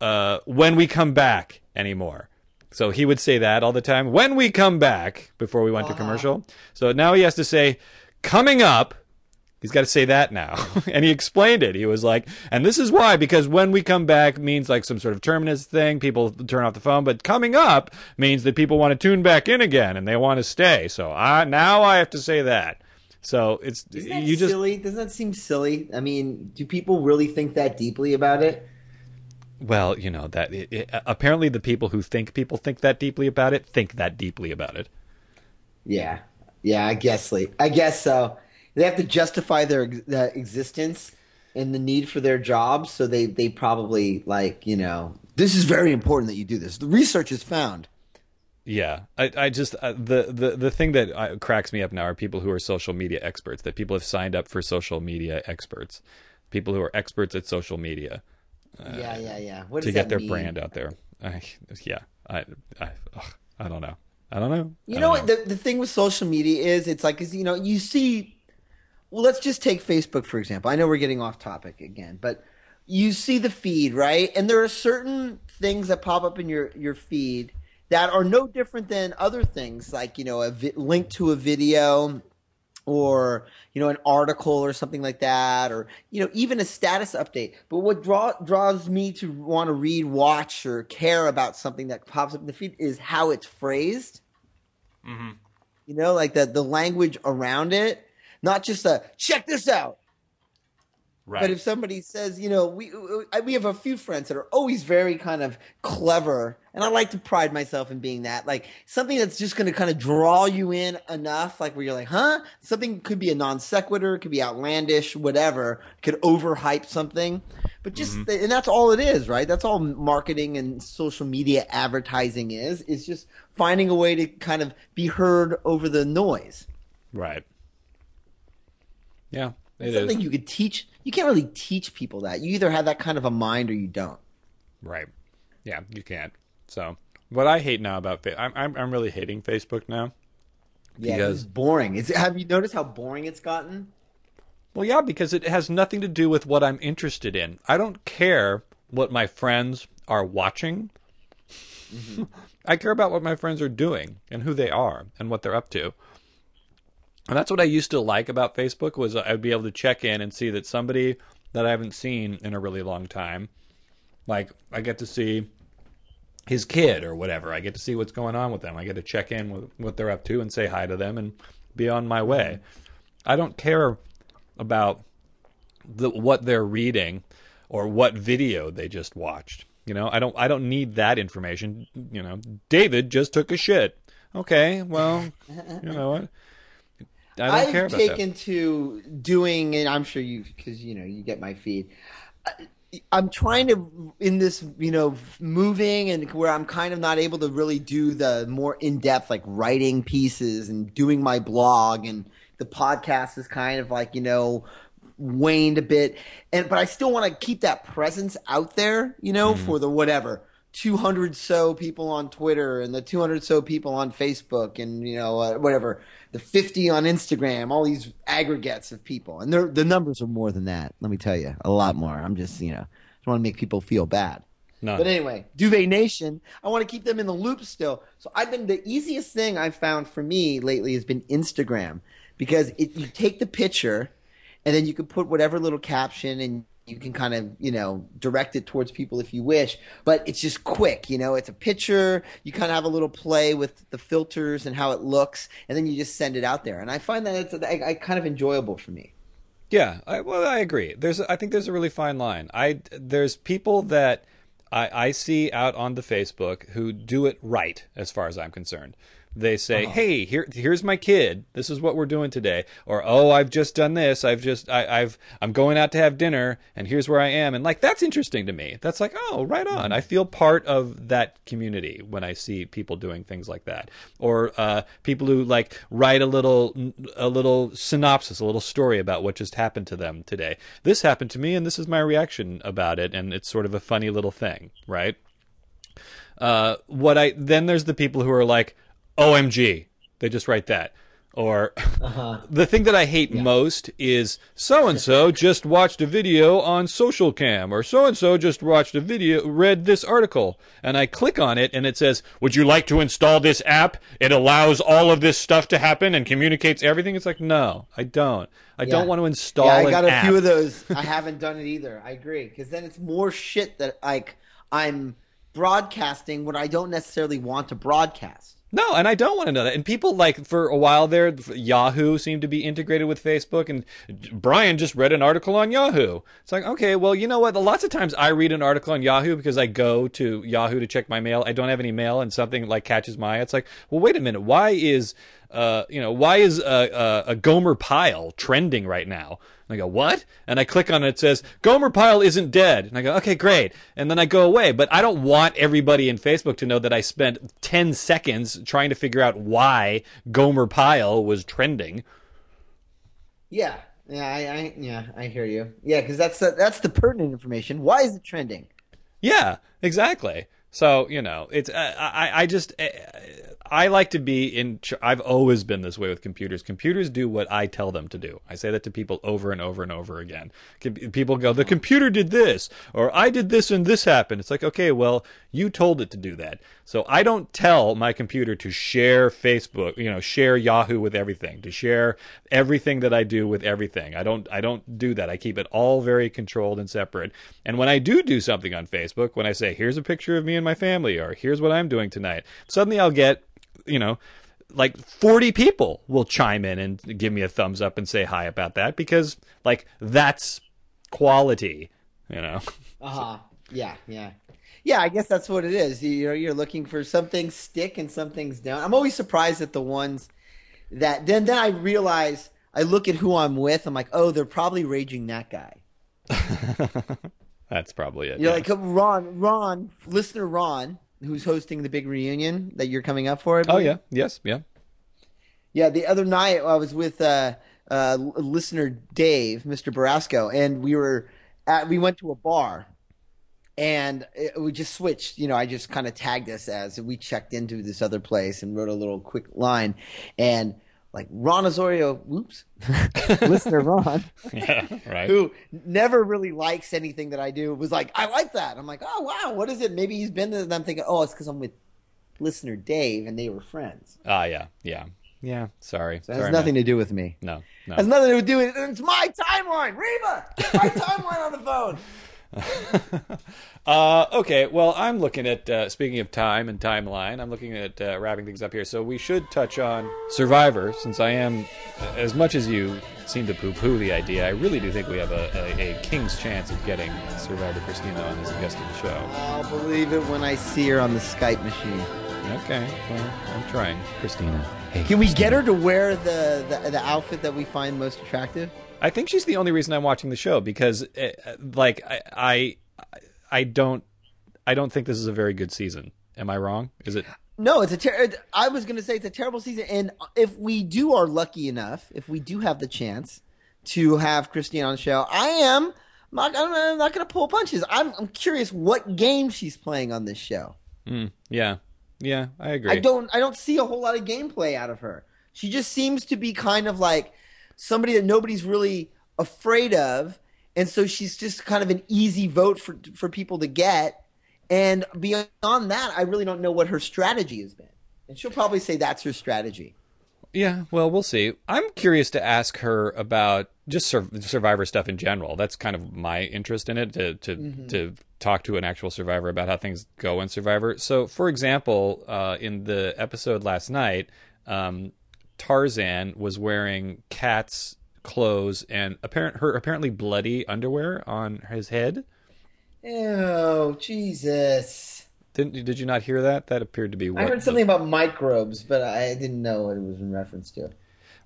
uh, when we come back anymore." So he would say that all the time when we come back before we went to commercial. So now he has to say coming up. He's got to say that now. and he explained it. He was like, and this is why, because when we come back means like some sort of terminus thing. People turn off the phone, but coming up means that people want to tune back in again and they want to stay. So I, now I have to say that. So it's, Isn't you just, silly? Doesn't that seem silly? I mean, do people really think that deeply about it? well, you know, that it, it, apparently the people who think people think that deeply about it think that deeply about it. Yeah, yeah, I guess. Like, I guess so. They have to justify their ex- their existence and the need for their jobs, so they they probably like you know this is very important that you do this. The research is found. Yeah, I, I just uh, the the the thing that uh, cracks me up now are people who are social media experts. That people have signed up for social media experts, people who are experts at social media yeah, yeah, yeah. What to get that their mean? brand out there. I, yeah, I I ugh, I don't know. I don't know. You I know don't what? The, the thing with social media is it's like, 'cause, you know, you see, well, let's just take Facebook, for example. I know we're getting off topic again, but you see the feed, right? And there are certain things that pop up in your, your feed that are no different than other things, like, you know, a vi- link to a video or, you know, an article or something like that, or, you know, even a status update. But what draw, draws me to want to read, watch, or care about something that pops up in the feed is how it's phrased mm-hmm. you know, like the the language around it, not just a check this out. Right. But if somebody says, you know, we we have a few friends that are always very kind of clever, and I like to pride myself in being that. Like something that's just going to kind of draw you in enough, like where you're like, huh? Something could be a non sequitur, could be outlandish, whatever, could overhype something. But just Mm-hmm. and that's all it is, right? That's all marketing and social media advertising is. Is just finding a way to kind of be heard over the noise. Right. Yeah, it It's is. something you could teach. You can't really teach people that. You either have that kind of a mind or you don't. Right. Yeah, you can't. So, what I hate now about fa- I'm I'm I'm really hating Facebook now. Yeah, Because- it's boring. It's, have you noticed how boring it's gotten? Well, yeah, because it has nothing to do with what I'm interested in. I don't care what my friends are watching. Mm-hmm. I care about what my friends are doing and who they are and what they're up to. And that's what I used to like about Facebook was I'd be able to check in and see that somebody that I haven't seen in a really long time, like I get to see his kid or whatever. I get to see what's going on with them. I get to check in with what they're up to and say hi to them and be on my way. I don't care about the, what they're reading or what video they just watched. You know, I don't I don't need that information. You know, David just took a shit. Okay, well, you know what? I don't I've care about taken to doing, and I'm sure you, because you know you get my feed. I- I'm trying to in this, you know, moving and where I'm kind of not able to really do the more in depth like writing pieces and doing my blog and the podcast is kind of like you know waned a bit. And but I still want to keep that presence out there, you know, for the whatever. 200 so people on Twitter and the 200 so people on Facebook and you know uh, whatever the 50 on Instagram, all these aggregates of people, and the numbers are more than that. Let me tell you, a lot more. I'm just you know, just want to make people feel bad. No. But anyway, Duvet Nation, I want to keep them in the loop still. So I've been the easiest thing I've found for me lately has been Instagram because it, you take the picture and then you can put whatever little caption and you can kind of you know direct it towards people if you wish but it's just quick you know it's a picture you kind of have a little play with the filters and how it looks and then you just send it out there and i find that it's I, I kind of enjoyable for me Yeah, I, well, I agree. There's, I think there's a really fine line. I there's people that I, I see out on the Facebook who do it right, as far as I'm concerned. They say, "Hey, here, here's my kid. This is what we're doing today," or "Oh, I've just done this. I've just, I, I've, I'm going out to have dinner, and here's where I am." And like, that's interesting to me. That's like, oh, right on. I feel part of that community when I see people doing things like that, or uh, people who like write a little, a little synopsis, a little story about what just happened to them today. This happened to me, and this is my reaction about it, and it's sort of a funny little thing, right? Uh, what I then there's the people who are like, OMG, they just write that. Or uh-huh. the thing that I hate most is so and so just watched a video on Socialcam, or so and so just watched a video, read this article, and I click on it and it says, "Would you like to install this app? It allows all of this stuff to happen and communicates everything." It's like, no, I don't. I Yeah. don't want to install. yeah i got a app. few of those i haven't done it either i agree because then it's more shit that like i'm broadcasting what i don't necessarily want to broadcast No, and I don't want to know that. And people like for a while there, Yahoo seemed to be integrated with Facebook, and Brian just read an article on Yahoo. It's like, okay, well, you know what? Lots of times I read an article on Yahoo because I go to Yahoo to check my mail. I don't have any mail, and something like catches my eye. It's like, well, wait a minute. Why is uh, you know, why is a, a, a Gomer Pyle trending right now? And I go, what? And I click on it. It says Gomer Pyle isn't dead. And I go, okay, great. And then I go away. But I don't want everybody in Facebook to know that I spent ten seconds trying to figure out why Gomer Pyle was trending. yeah yeah i, I yeah i hear you yeah because that's the, that's the pertinent information why is it trending Yeah, exactly. So you know, it's uh, I I just uh, I like to be in. I've always been this way with computers. Computers do what I tell them to do. I say that to people over and over and over again. People go, "The computer did this," or "I did this and this happened." It's like, okay, well, you told it to do that. So I don't tell my computer to share Facebook, you know, share Yahoo with everything, to share everything that I do with everything. I don't I don't do that. I keep it all very controlled and separate. And when I do do something on Facebook, when I say, "Here's a picture of me and my family," or "Here's what I'm doing tonight," suddenly I'll get, you know, like 40 people will chime in and give me a thumbs up and say hi about that because like that's quality. You know. Uh huh. Yeah, yeah, yeah. I guess that's what it is. You know, you're looking for some things stick and some things don't. I'm always surprised at the ones that then then I realize I look at who I'm with. I'm like, oh, they're probably raging that guy. That's probably it. You're yeah. like Ron, Ron, listener Ron, who's hosting the big reunion that you're coming up for. Oh yeah, yes, yeah. Yeah, the other night I was with uh, uh, listener Dave, Mr. Barasco, and we were at we went to a bar, and it, we just switched. You know, I just kind of tagged us as we checked into this other place and wrote a little quick line, and like Ron Osorio, whoops, listener Ron, Yeah, right. who never really likes anything that I do, was like, I like that. I'm like, oh wow, what is it? Maybe he's been there. And I'm thinking, oh, it's because I'm with listener Dave, and they were friends. Ah, yeah, yeah, yeah. Sorry, So it has Sorry, nothing man. to do with me. No, no. Has nothing to do with it. It's my timeline, Reba. Get my timeline on the phone. Uh, okay, well, I'm looking at, uh, speaking of time and timeline, I'm looking at uh, wrapping things up here. So we should touch on Survivor, since I am, as much as you seem to poo poo the idea, I really do think we have a, a, a king's chance of getting Survivor Christina on as a guest of the show. I'll believe it when I see her on the Skype machine. Okay, well, I'm trying. Christina. Hey, Can we Christina. get her to wear the, the the outfit that we find most attractive? I think she's the only reason I'm watching the show because, uh, like, I, I, I don't, I don't think this is a very good season. Am I wrong? Is it? No, it's a. Ter- I was going to say it's a terrible season, and if we do are lucky enough, if we do have the chance to have Christine on the show, I am not. I'm not going to pull punches. I'm, I'm curious what game she's playing on this show. Mm, yeah, yeah, I agree. I don't I don't see a whole lot of gameplay out of her. She just seems to be kind of like somebody that nobody's really afraid of, and so she's just kind of an easy vote for for people to get. And beyond that, I really don't know what her strategy has been. And she'll probably say that's her strategy. Yeah, well, we'll see. I'm curious to ask her about just sur- survivor stuff in general. That's kind of my interest in it to to Mm-hmm. to talk to an actual survivor about how things go in Survivor. So, for example, uh, in the episode last night, um, Tarzan was wearing Kat's clothes and apparent her apparently bloody underwear on his head. Oh Jesus! Didn't you, did you not hear that? That appeared to be. What I heard something about microbes, but I didn't know what it was in reference to.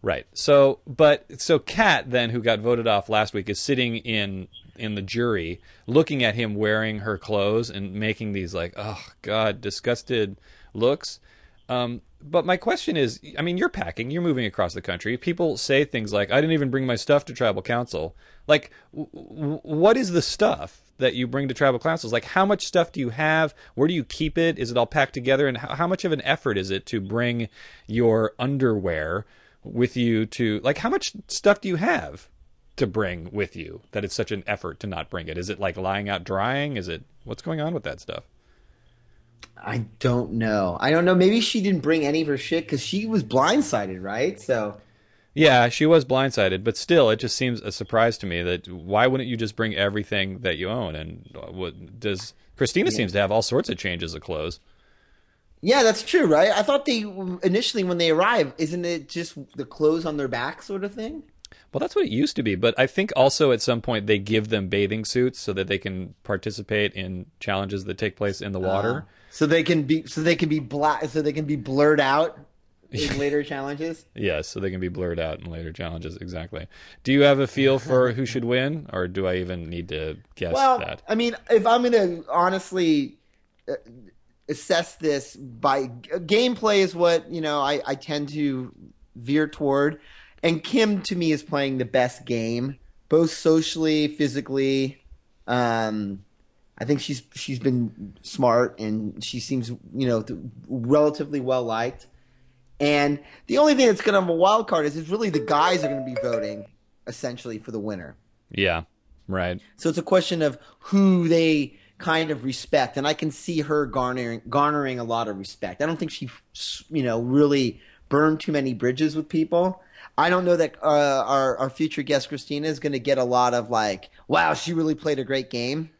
Right. So, but so Kat then, who got voted off last week, is sitting in in the jury, looking at him wearing her clothes and making these like, oh god, disgusted looks. Um, but my question is, I mean, you're packing, you're moving across the country. People say things like, "I didn't even bring my stuff to tribal council." Like, w- what is the stuff that you bring to tribal councils? Like, how much stuff do you have? Where do you keep it? Is it all packed together? And how, how much of an effort is it to bring your underwear with you to? Like, how much stuff do you have to bring with you that it's such an effort to not bring it? Is it like lying out drying? Is it what's going on with that stuff? I don't know. I don't know. Maybe she didn't bring any of her shit because she was blindsided, right? So Yeah, she was blindsided, but still, it just seems a surprise to me that why wouldn't you just bring everything that you own? And what does Christina seems to have all sorts of changes of clothes. Yeah, that's true, right? I thought they initially when they arrive, isn't it just the clothes on their back sort of thing? Well, that's what it used to be, but I think also at some point they give them bathing suits so that they can participate in challenges that take place in the water. Ah. So they can be so they can be black so they can be blurred out in later challenges. Yes, so they can be blurred out in later challenges. Exactly. Do you have a feel for who should win, or do I even need to guess Well, that? I mean, if I'm going to honestly uh, assess this by gameplay is what you know I, I tend to veer toward, and Kim to me is playing the best game, both socially, physically. Um, I think she's she's been smart and she seems you know relatively well liked. And the only thing that's going to have a wild card is, is really the guys are going to be voting essentially for the winner. Yeah, right. So it's a question of who they kind of respect, and I can see her garnering garnering a lot of respect. I don't think she, you know, really burned too many bridges with people. I don't know that uh, our our future guest Christina is going to get a lot of like, wow, she really played a great game.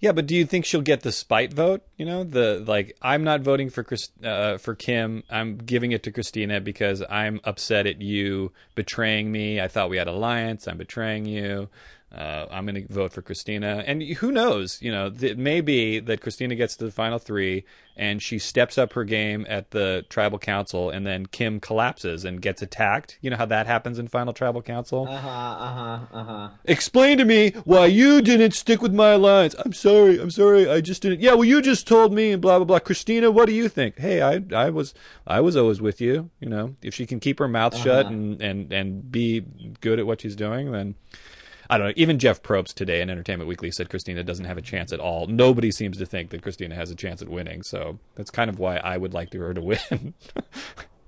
Yeah, but do you think she'll get the spite vote? You know, the like I'm not voting for Chris, uh, for Kim. I'm giving it to Christina because I'm upset at you betraying me. I thought we had alliance. I'm betraying you. Uh, I'm going to vote for Christina, and who knows? You know, it may be that Christina gets to the final three, and she steps up her game at the tribal council, and then Kim collapses and gets attacked. You know how that happens in final tribal council. Uh huh. Uh huh. Uh huh. Explain to me why you didn't stick with my lines. I'm sorry. I'm sorry. I just didn't. Yeah, well, you just told me and blah blah blah. Christina, what do you think? Hey, I I was I was always with you. You know, if she can keep her mouth shut Uh-huh. and and and be good at what she's doing, then. I don't know. Even Jeff Probst today in Entertainment Weekly said Christina doesn't have a chance at all. Nobody seems to think that Christina has a chance at winning. So that's kind of why I would like her to win.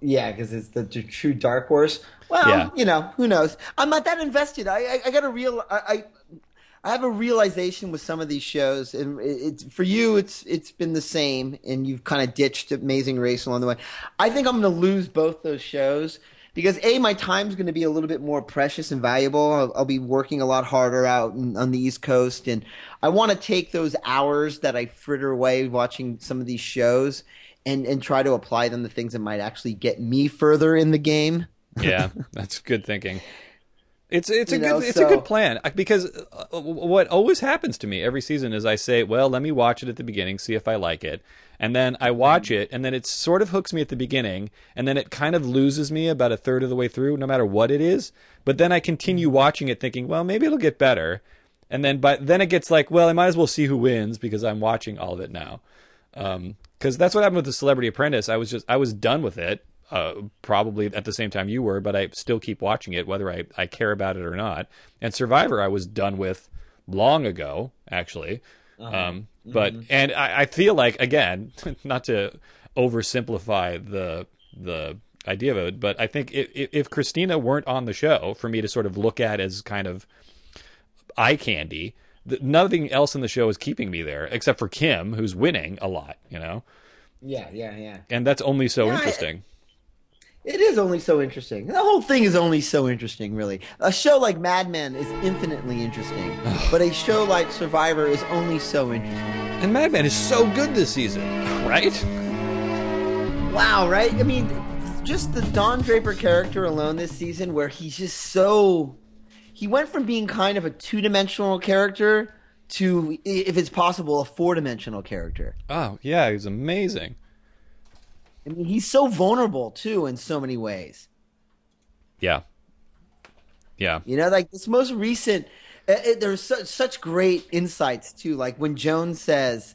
Yeah, because it's the, the true dark horse. Well, Yeah. you know, who knows? I'm not that invested. I I, I got a real I, I I have a realization with some of these shows, and it's for you. It's it's been the same, and you've kind of ditched Amazing Race along the way. I think I'm going to lose both those shows because a my time's going to be a little bit more precious and valuable. I'll, I'll be working a lot harder out in, on the East Coast, and I want to take those hours that I fritter away watching some of these shows and and try to apply them to things that might actually get me further in the game. yeah, that's good thinking. It's it's a You good it's so- a good plan uh, because uh, what always happens to me every season is I say, well, let me watch it at the beginning, see if I like it, and then I watch mm-hmm. it, and then it sort of hooks me at the beginning, and then it kind of loses me about a third of the way through, no matter what it is. But then I continue mm-hmm. watching it, thinking, well, maybe it'll get better, and then but then it gets like, well, I might as well see who wins because I'm watching all of it now. Um, because that's what happened with the Celebrity Apprentice. I was just I was done with it. Uh, probably at the same time you were, but I still keep watching it, whether I, I care about it or not. And Survivor, I was done with long ago, actually. Um, but and I, I feel like again, not to oversimplify the the idea of it, but I think if, if Christina weren't on the show for me to sort of look at as kind of eye candy, th- nothing else in the show is keeping me there except for Kim, who's winning a lot, you know, Yeah, yeah, yeah. and that's only so Yeah, interesting. It is only so interesting. The whole thing is only so interesting, really. A show like Mad Men is infinitely interesting, but a show like Survivor is only so interesting. And Mad Men is so good this season, right? Wow, right? I mean, just the Don Draper character alone this season, where he's just so. He went from being kind of a two dimensional character to, if it's possible, a four dimensional character. Oh yeah, he's amazing. I mean, he's so vulnerable, too, in so many ways. Yeah, yeah, You know, like this most recent, uh, uh, there's such, such great insights too. Like when Joan says,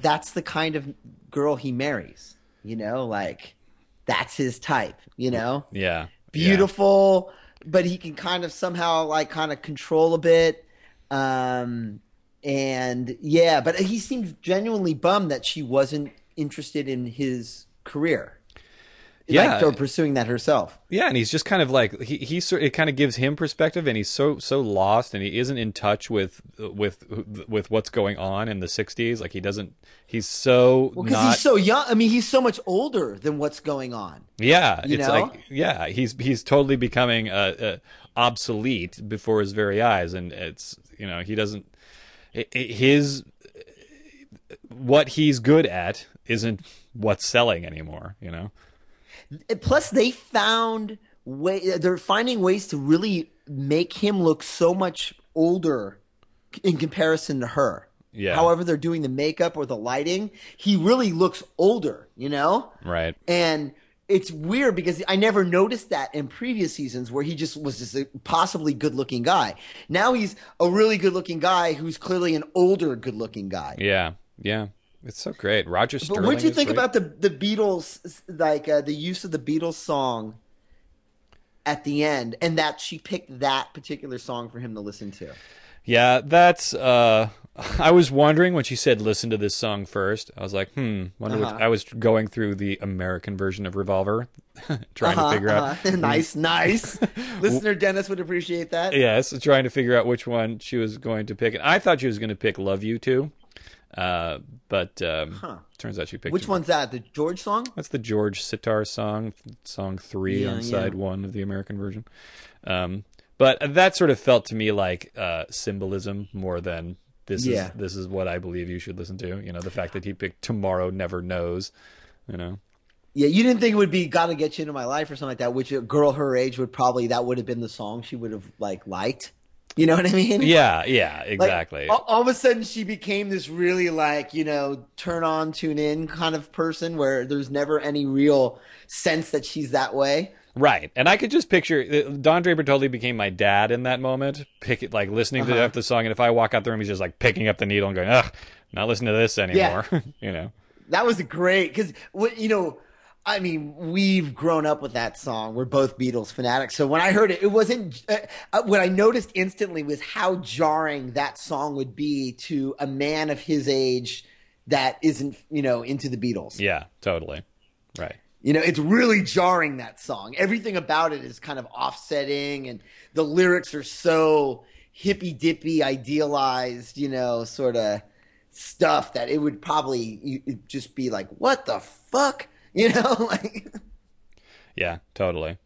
"That's the kind of girl he marries." You know, like that's his type. You know, yeah. beautiful, but he can kind of somehow like kind of control a bit. Um, and yeah, but he seemed genuinely bummed that she wasn't interested in his career. Yeah. like, or pursuing that herself. Yeah, and he's just kind of like he he sort it kind of gives him perspective, and he's so so lost, and he isn't in touch with with with what's going on in the '60s. Like he doesn't. He's so Well, because not. he's so young. I mean, he's so much older than what's going on. yeah, you it's know? like yeah, he's he's totally becoming uh, uh, obsolete before his very eyes, and it's you know he doesn't his what he's good at isn't what's selling anymore. You know. Plus, they found way. They're finding ways to really make him look so much older in comparison to her. Yeah. However, they're doing the makeup or the lighting, he really looks older. You know. Right. And it's weird because I never noticed that in previous seasons where he just was just a possibly good looking guy. Now he's a really good looking guy who's clearly an older good looking guy. Yeah. Yeah. It's so great. Roger But what do you think about the the Beatles, like uh, the use of the Beatles song at the end, and that she picked that particular song for him to listen to? Yeah, that's. uh I was wondering when she said "listen to this song first. I was like, hmm. Wonder. Uh-huh. I was going through the American version of Revolver, trying Uh-huh, to figure out. uh-huh. nice, nice. Listener Dennis would appreciate that. Yes, trying to figure out which one she was going to pick. And I thought she was going to pick "Love You Too," uh, but um, turns out she picked. Which one's that? The George song? That's the George Sitar song, song three Yeah, on yeah. side one of the American version. Um, but that sort of felt to me like uh, symbolism more than this Yeah. is this is what I believe you should listen to. You know, the fact that he picked "Tomorrow Never Knows." You know, Yeah, you didn't think it would be "Gotta Get You Into My Life" or something like that, which a girl her age would probably that would have been the song she would have like liked. You know what I mean? Yeah, yeah, Like, exactly. all, all of a sudden, she became this really like you know turn on, tune in kind of person where there's never any real sense that she's that way. Right, and I could just picture uh, Don Draper totally became my dad in that moment. Pick it like listening Uh-huh. to the song, and if I walk out the room, he's just like picking up the needle and going, "Ugh, not listening to this anymore." you know. That was great because you know, I mean, we've grown up with that song. We're both Beatles fanatics. So when I heard it, it wasn't. Uh, uh, what I noticed instantly was how jarring that song would be to a man of his age that isn't, you know, into the Beatles. Yeah, totally. Right. You know, it's really jarring that song. Everything about it is kind of offsetting, and the lyrics are so hippy dippy, idealized, you know, sort of stuff that it would probably just be like, what the fuck? You know, like. Yeah, totally.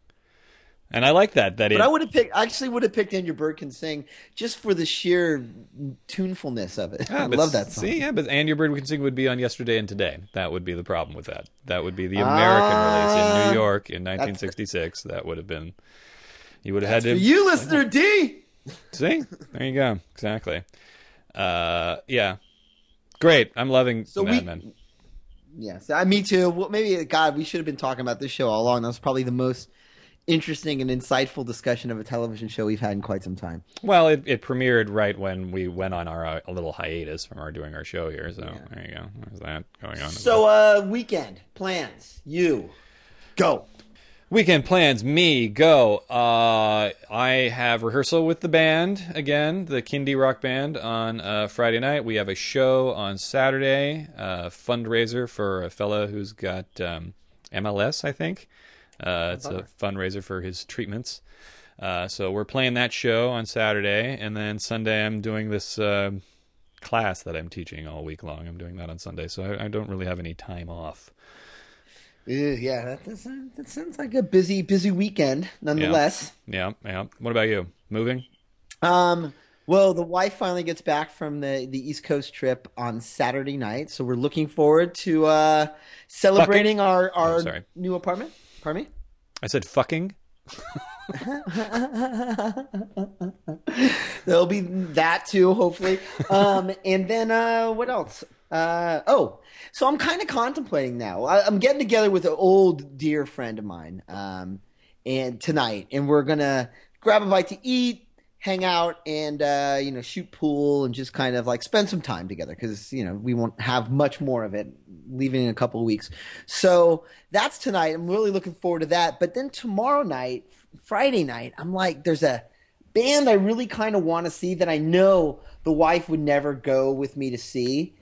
And I like that. That But it, I would have picked. I actually would have picked "And Your Bird Can Sing" just for the sheer tunefulness of it. I love that song. See, yeah, but and your bird can sing would be on yesterday and today. That would be the problem with that. That would be the American release in Ah, New York in 1966. That would have been. You would have had For to you, listener D. see. There you go. Exactly. Uh, yeah. Great. I'm loving So Mad we- Men. Yes, I me too. Well, maybe God, we should have been talking about this show all along. That was probably the most interesting and insightful discussion of a television show we've had in quite some time. Well, it, it premiered right when we went on our uh, a little hiatus from our doing our show here. So there you go. There's that going on. So, uh, weekend plans. You go. Weekend plans, me, go. Uh, I have rehearsal with the band again, the Kindy Rock Band, on uh, Friday night. We have a show on Saturday, uh, fundraiser for a fella who's got um, MLS, I think. Uh, it's a fundraiser for his treatments. Uh, so we're playing that show on Saturday, and then Sunday I'm doing this uh, class that I'm teaching all week long. I'm doing that on Sunday, so I, I don't really have any time off. Yeah, that, that, sounds, that sounds like a busy, busy weekend, nonetheless. Yeah, yeah. What about you? Moving? Um, well, the wife finally gets back from the, the East Coast trip on Saturday night, so we're looking forward to uh, celebrating our, our Oh, sorry. new apartment. Pardon me? I said fucking. There'll be that too, hopefully. Um, and then uh, what else? Uh, oh, so I'm kind of contemplating now. I, I'm getting together with an old dear friend of mine, um, and tonight, and we're gonna grab a bite to eat, hang out, and uh, you know, shoot pool, and just kind of like spend some time together because you know we won't have much more of it leaving in a couple of weeks. So that's tonight. I'm really looking forward to that. But then tomorrow night, Friday night, I'm like, there's a band I really kind of want to see that I know the wife would never go with me to see.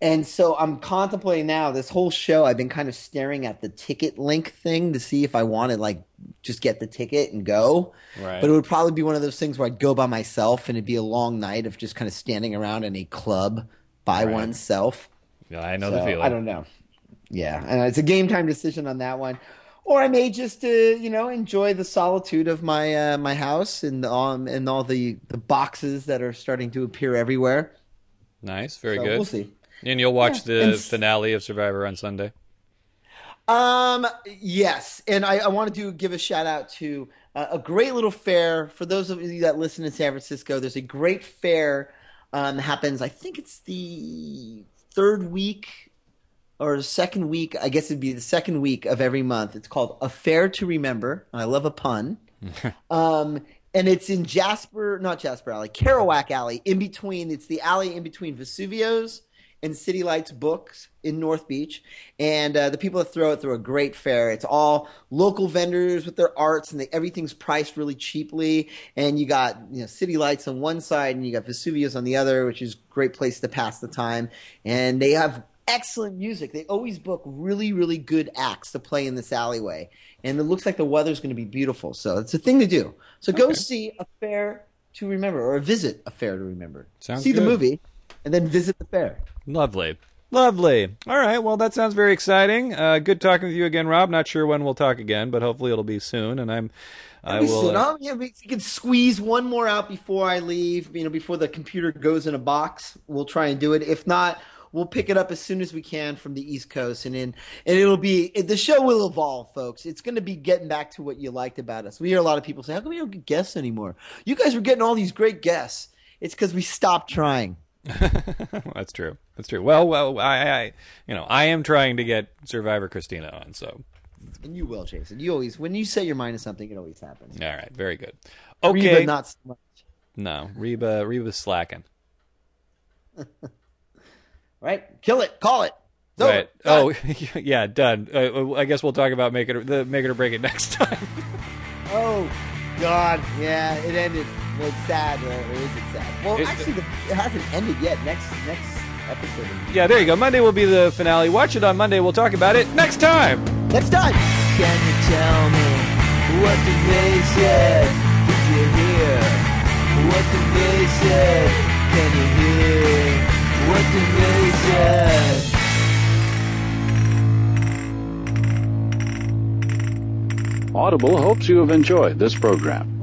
And so I'm contemplating now this whole show. I've been kind of staring at the ticket link thing to see if I want to like just get the ticket and go. Right. But it would probably be one of those things where I'd go by myself and it'd be a long night of just kind of standing around in a club by Right. oneself. Yeah, I know So, the feeling. I don't know. Yeah, and it's a game time decision on that one. Or I may just, uh, you know, enjoy the solitude of my uh, my house and um and all the the boxes that are starting to appear everywhere. Nice, very So good. we'll see. And you'll watch Yeah, the and finale of Survivor on Sunday. Um, yes, and I, I wanted to give a shout out to uh, a great little fair for those of you that listen in San Francisco. There's a great fair um, happens. I think it's the third week or second week. I guess it'd be the second week of every month. It's called A Fair to Remember. I love a pun. um, and it's in Jasper, not Jasper Alley, Kerouac Alley. In between, it's the alley in between Vesuvio's and City Lights Books in North Beach. And uh, the people that throw it throw a great fair. It's all local vendors with their arts, and they, everything's priced really cheaply. And you got you know City Lights on one side, and you got Vesuvio's on the other, which is a great place to pass the time. And they have excellent music. They always book really, really good acts to play in this alleyway. And it looks like the weather's going to be beautiful. So it's a thing to do. So go see a fair to remember or visit a fair to remember. Sounds see the movie and then visit the fair. Lovely. Lovely. All right. Well, that sounds very exciting. Uh, good talking with you again, Rob. Not sure when we'll talk again, but hopefully it'll be soon. And I'm, I will. soon. uh, Oh, yeah, we can squeeze one more out before I leave. You know, before the computer goes in a box, we'll try and do it. If not, we'll pick it up as soon as we can from the East Coast, and then and it'll be the show will evolve, folks. It's going to be getting back to what you liked about us. We hear a lot of people say, "How come we don't get guests anymore?" You guys were getting all these great guests. It's because we stopped trying. That's true. That's true. Well, well, I, I, you know, I am trying to get Survivor Christina on, so. And you will, Jason. You always, when you set your mind to something, it always happens. All right, very good. Okay, Reba, not so much. no, Reba, Reba's slacking. right, kill it, call it. It's Right. over. Oh, yeah, done. Uh, I guess we'll talk about make it the make it or break it next time. Oh, God, yeah, it ended. Well, it's sad, or, or is it sad? Well, It- actually, the, it hasn't ended yet. Next, next episode. yeah, there you go. Monday will be the finale. Watch it on Monday. We'll talk about it next time. Next time. Can you tell me what the they said? Did you hear what the they said? Can you hear Audible hopes you have enjoyed this program.